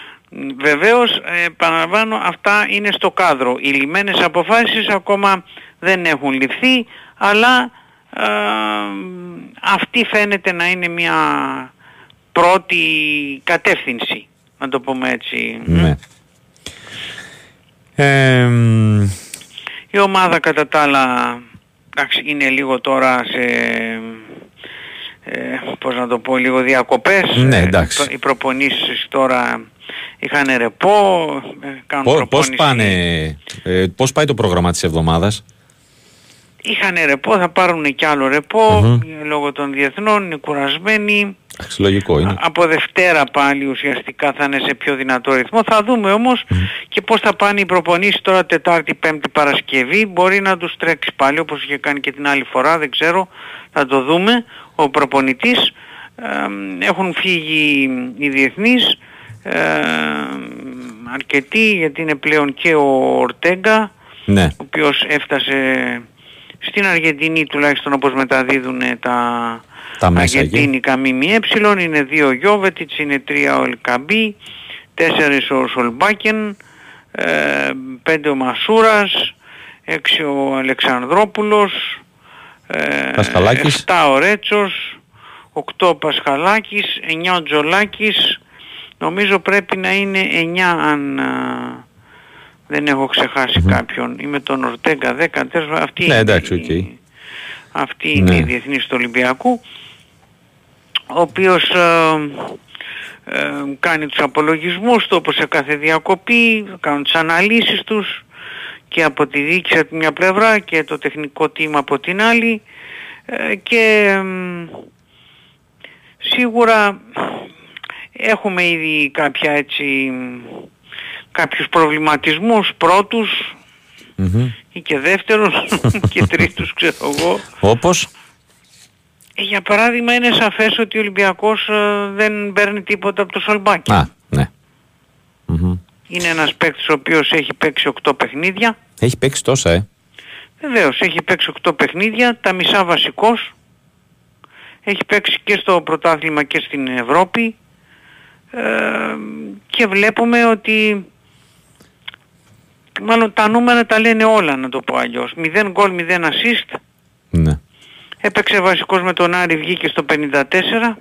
Βεβαίως, ε, επαναλαμβάνω, αυτά είναι στο κάδρο. Οι λιμένες αποφάσεις ακόμα δεν έχουν ληφθεί, αλλά ε, αυτή φαίνεται να είναι μια πρώτη κατεύθυνση, να το πούμε έτσι. ναι. Ε, μ, Η ομάδα κατά τα άλλα εντάξει, είναι λίγο τώρα σε ε, πώς να το πω λίγο διακοπές. Ναι, Ε, εντάξει. το- οι προπονήσεις τώρα είχαν ρεπό, ε, κάνουν Πώ- πώς, προπόνηση. πάνε, ε, πώς πάει το πρόγραμμα της εβδομάδας; Είχαν ρεπό, θα πάρουν κι άλλο ρεπό, Μμμ. ε, λόγω των διεθνών, είναι κουρασμένοι. Εντάξει, Λογικό είναι. Α- Από Δευτέρα πάλι ουσιαστικά θα είναι σε πιο δυνατό ρυθμό. Θα δούμε όμως και πώς θα πάνε οι προπονήσεις τώρα Τετάρτη, Πέμπτη, Παρασκευή. Μπορεί να τους τρέξει πάλι όπως είχε κάνει και την άλλη φορά, δεν ξέρω. Θα το δούμε. Ο προπονητής ε, έχουν φύγει οι διεθνείς ε, αρκετοί γιατί είναι πλέον και ο Ορτέγκα Ναι. ο οποίος έφτασε στην Αργεντινή τουλάχιστον όπως μεταδίδουν τα, Τα μέσα εκεί. Αργεντίνικα ΜΜΕ, είναι δύο ο Γιώβετιτς, είναι τρία ο Ελκαμπή, τέσσερις ο Σολμπάκεν, ε, πέντε ο Μασούρας, έξι ο Αλεξανδρόπουλος, ε, Πασχαλάκης. εφτά ο Ρέτσος, οκτώ ο Πασχαλάκης, εννιά ο Τζολάκης, νομίζω πρέπει να είναι εννιά αν α, δεν έχω ξεχάσει κάποιον. Ή με τον Ορτέγκα 10, τέλος, αυτή Ναι, είναι εντάξει, η- οκ. αυτή είναι Ναι. η διεθνής του Ολυμπιακού ο οποίος ε, ε, κάνει τους απολογισμούς του όπως σε κάθε διακοπή, κάνουν τις αναλύσεις τους και από τη διοίκηση από τη μια πλευρά και το τεχνικό team από την άλλη ε, και μ, σίγουρα έχουμε ήδη κάποια έτσι κάποιους προβληματισμούς πρώτους Μμμ. ή και δεύτερους [laughs] και τρίτους ξέρω εγώ Όπως; ε, Για παράδειγμα είναι σαφές ότι ο Ολυμπιακός ε, δεν παίρνει τίποτα από το Σολμπάκι. Α, ναι. Μμμ. Είναι ένας παίκτης ο οποίος έχει παίξει 8 παιχνίδια. Έχει παίξει τόσα, ε. Βεβαίως έχει παίξει 8 παιχνίδια, τα μισά βασικός. Έχει παίξει και στο πρωτάθλημα και στην Ευρώπη. Ε, και βλέπουμε ότι μάλλον τα νούμερα τα λένε όλα να το πω αλλιώς. 0 γκολ, 0 assist. Ναι. Έπαιξε βασικός με τον Άρη, βγήκε στο 54.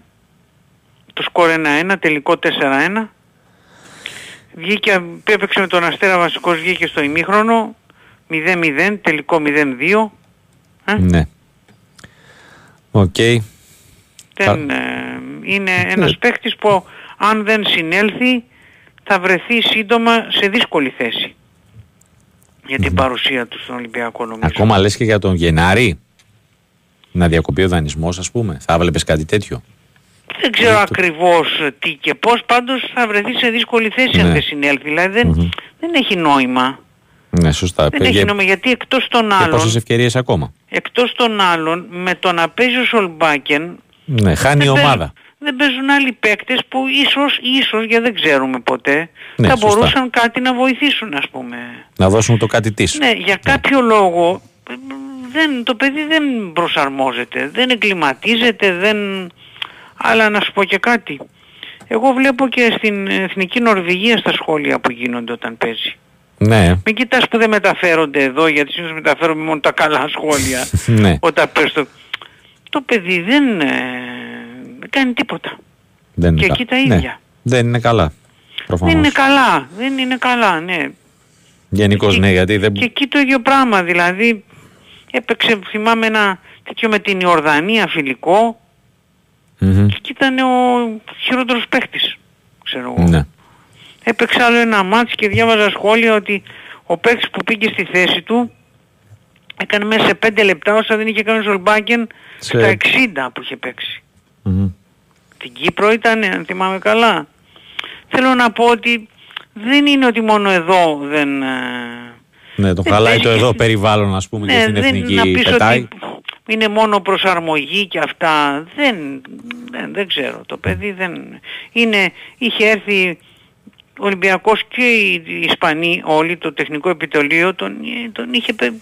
Το σκορ 1-1, τελικό 4-1. Βγήκε, έπαιξε με τον Αστέρα βασικός, βγήκε στο ημίχρονο. 0-0, τελικό 0-2. Ε, Ναι. Οκ. δεν, ε, είναι ένας παίχτης που αν δεν συνέλθει θα βρεθεί σύντομα σε δύσκολη θέση για την παρουσία του στον Ολυμπιακό νομίζω. Ακόμα λες και για τον Γενάρη να διακοπεί ο δανεισμός ας πούμε. Θα βλέπεις κάτι τέτοιο; Δεν ξέρω ακριβώς τι και πώς, πάντως θα βρεθεί σε δύσκολη θέση Ναι. αν δεν συνέλθει. Δηλαδή δεν, δεν έχει νόημα. Ναι, σωστά. Δεν έχει Για- νόημα γιατί εκτός των Και άλλων, πόσες ευκαιρίες ακόμα; εκτός των άλλων, με το να παίζει ο Σολμπάκεν, Ναι, χάνει η δεν ομάδα. παίζουν- δεν παίζουν άλλοι παίκτες που ίσως, ίσως, γιατί δεν ξέρουμε ποτέ, Ναι, θα σωστά. μπορούσαν κάτι να βοηθήσουν ας πούμε. Να δώσουν το κάτι της. Ναι, για κάποιο λόγο ε, δεν, το παιδί δεν προσαρμόζεται, δεν εγκληματίζεται, δεν... Αλλά να σου πω και κάτι. Εγώ βλέπω και στην Εθνική Νορβηγία στα σχόλια που γίνονται όταν παίζει. Ναι, Μην κοιτάς που δεν μεταφέρονται εδώ, γιατί συνήθως μεταφέρουμε μόνο τα καλά σχόλια. [laughs] ναι. όταν παίζει το... Το παιδί δεν, ε, δεν κάνει τίποτα. Δεν είναι Και κα- εκεί τα ναι, ίδια. Δεν είναι καλά. Προφανώς. Δεν είναι καλά, δεν είναι καλά, ναι. Γενικώς Και- ναι, γιατί δεν... Και εκεί το ίδιο πράγμα, δηλαδή έπαιξε, θυμάμαι ένα τέτοιο με την Ιορδανία φιλικό Μμμ. και εκεί ήταν ο χειρότερος παίχτης, ξέρω εγώ. Ναι. Έπαιξε άλλο ένα μάτς και διάβαζα σχόλια ότι ο παίχτης που πήγε στη θέση του έκανε μέσα σε 5 λεπτά όσα δεν είχε κάνει ο Ζολμπάκεν Σε- στα 60 που είχε παίξει. Μμμ. Την Κύπρο ήταν, αν θυμάμαι καλά. Θέλω να πω ότι δεν είναι ότι μόνο εδώ δεν... ε, Ναι, το Δεν χαλάει το παίζει. εδώ περιβάλλον, ας πούμε, και στην δεν- εθνική να πεις πετάει. ότι είναι μόνο προσαρμογή και αυτά. Δεν, δεν, δεν ξέρω. Το παιδί δεν... Είναι, είχε έρθει ο Ολυμπιακός και οι, οι Ισπανοί όλοι, το τεχνικό επιτελείο, τον, τον είχε πε,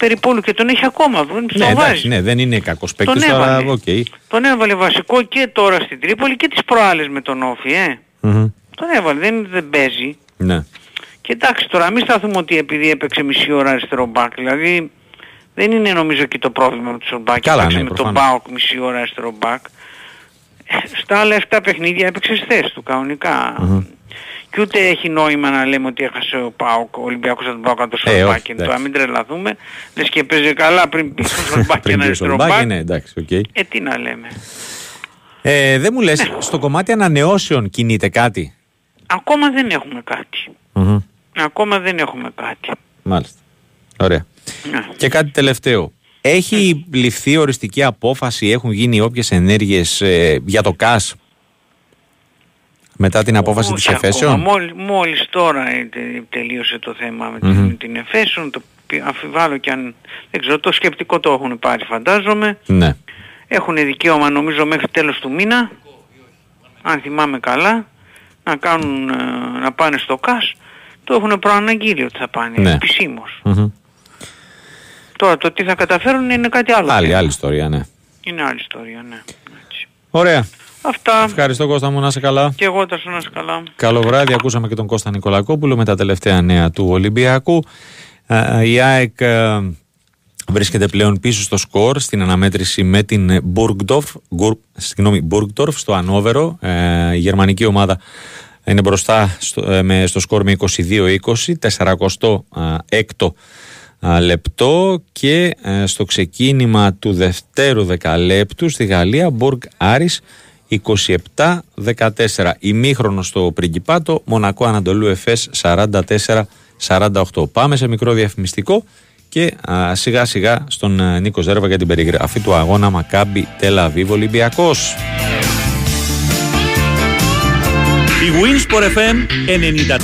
περί πολλού και τον έχει ακόμα. Δεν Ναι, τον εντάξει, βάζει. ναι, δεν είναι κακός Τον παίκτης, αλλά έβαλε. οκ. Τον έβαλε βασικό και τώρα στην Τρίπολη και τις προάλλες με τον ΟΦΗ, ε. Μμμ. Τον έβαλε, δεν, δεν παίζει. Ναι. Και εντάξει τώρα μην σταθούμε ότι επειδή έπαιξε μισή ώρα αριστερό μπακ, δηλαδή δεν είναι νομίζω και το πρόβλημα με τον Σολμπάκεν. Καλά, έπαιξε ναι, με τον προφανώς. Πάοκ μισή ώρα αριστερό μπακ. Ε, Στα άλλα 7 παιχνίδια έπαιξε στη θέση του κανονικα Και ούτε έχει νόημα να λέμε ότι έχασε ο Πάοκ, ο Ολυμπιακός από τον Πάοκ από το Ε, όχι, Σολμπάκεν. εντάξει. Τώρα μην τρελαθούμε. Λες και παίζει καλά πριν μπει στο Σολμπάκεν Πριν ένα μπει ο αριστερό Σολμπάκεν, μπακ. ναι, εντάξει, οκ. Ε, τι να λέμε. Ε, δεν μου λες, στο κομμάτι ανανεώσεων κινείται κάτι; Ακόμα δεν έχουμε κάτι. Μμμ. Ακόμα δεν έχουμε κάτι. Μάλιστα. Ωραία. Ναι. Και κάτι τελευταίο. Έχει ληφθεί οριστική απόφαση, έχουν γίνει όποιες ενέργειες ε, για το ΚΑΣ; Μετά την απόφαση της Όχι ακόμα. Εφέσεων; Μόλι, μόλις τώρα ε, τε- τελείωσε το θέμα με την, Μμμ. με την Εφέσεων. Το πι- αμφιβάλλω και αν... Δεν ξέρω, το σκεπτικό το έχουν πάρει φαντάζομαι. Ναι. Έχουν δικαίωμα νομίζω μέχρι τέλος του μήνα. Αν θυμάμαι καλά. Να κάνουν, ε, να πάνε στο ΚΑΣ. Το έχουν προαναγγείλει ότι θα πάνε Ναι. επισήμως. Μμμ. Τώρα το τι θα καταφέρουν είναι κάτι άλλο. Άλλη, θέμα. άλλη ιστορία, ναι. Είναι άλλη ιστορία, ναι. Έτσι. Ωραία. Αυτά. Ευχαριστώ Κώστα μου, να είσαι καλά. Και εγώ τα σου να είσαι καλά. Καλό βράδυ. Ακούσαμε και τον Κώστα Νικολακόπουλο με τα τελευταία νέα του Ολυμπιακού. Ε, Η ΑΕΚ ε, βρίσκεται πλέον πίσω στο σκορ στην αναμέτρηση με την Burgdorf, Γκουρ- συγγνώμη, Burgdorf στο Ανόβερο. Ε, Η γερμανική ομάδα είναι μπροστά στο, ε, με, στο σκορ με 22-20, 46ο α, λεπτό και ε, στο ξεκίνημα του δευτέρου δεκαλέπτου στη Γαλλία Μποργκ Άρης 27-14 ημίχρονος στο Πριγκιπάτο Μονακό Ανατολού Εφές 44-48 πάμε σε μικρό διαφημιστικό και α, σιγά σιγά στον α, Νίκο Ζέρβα για την περιγραφή του αγώνα Μακάμπι Τελαβίβ Ολυμπιακός Η Winsport FM 90.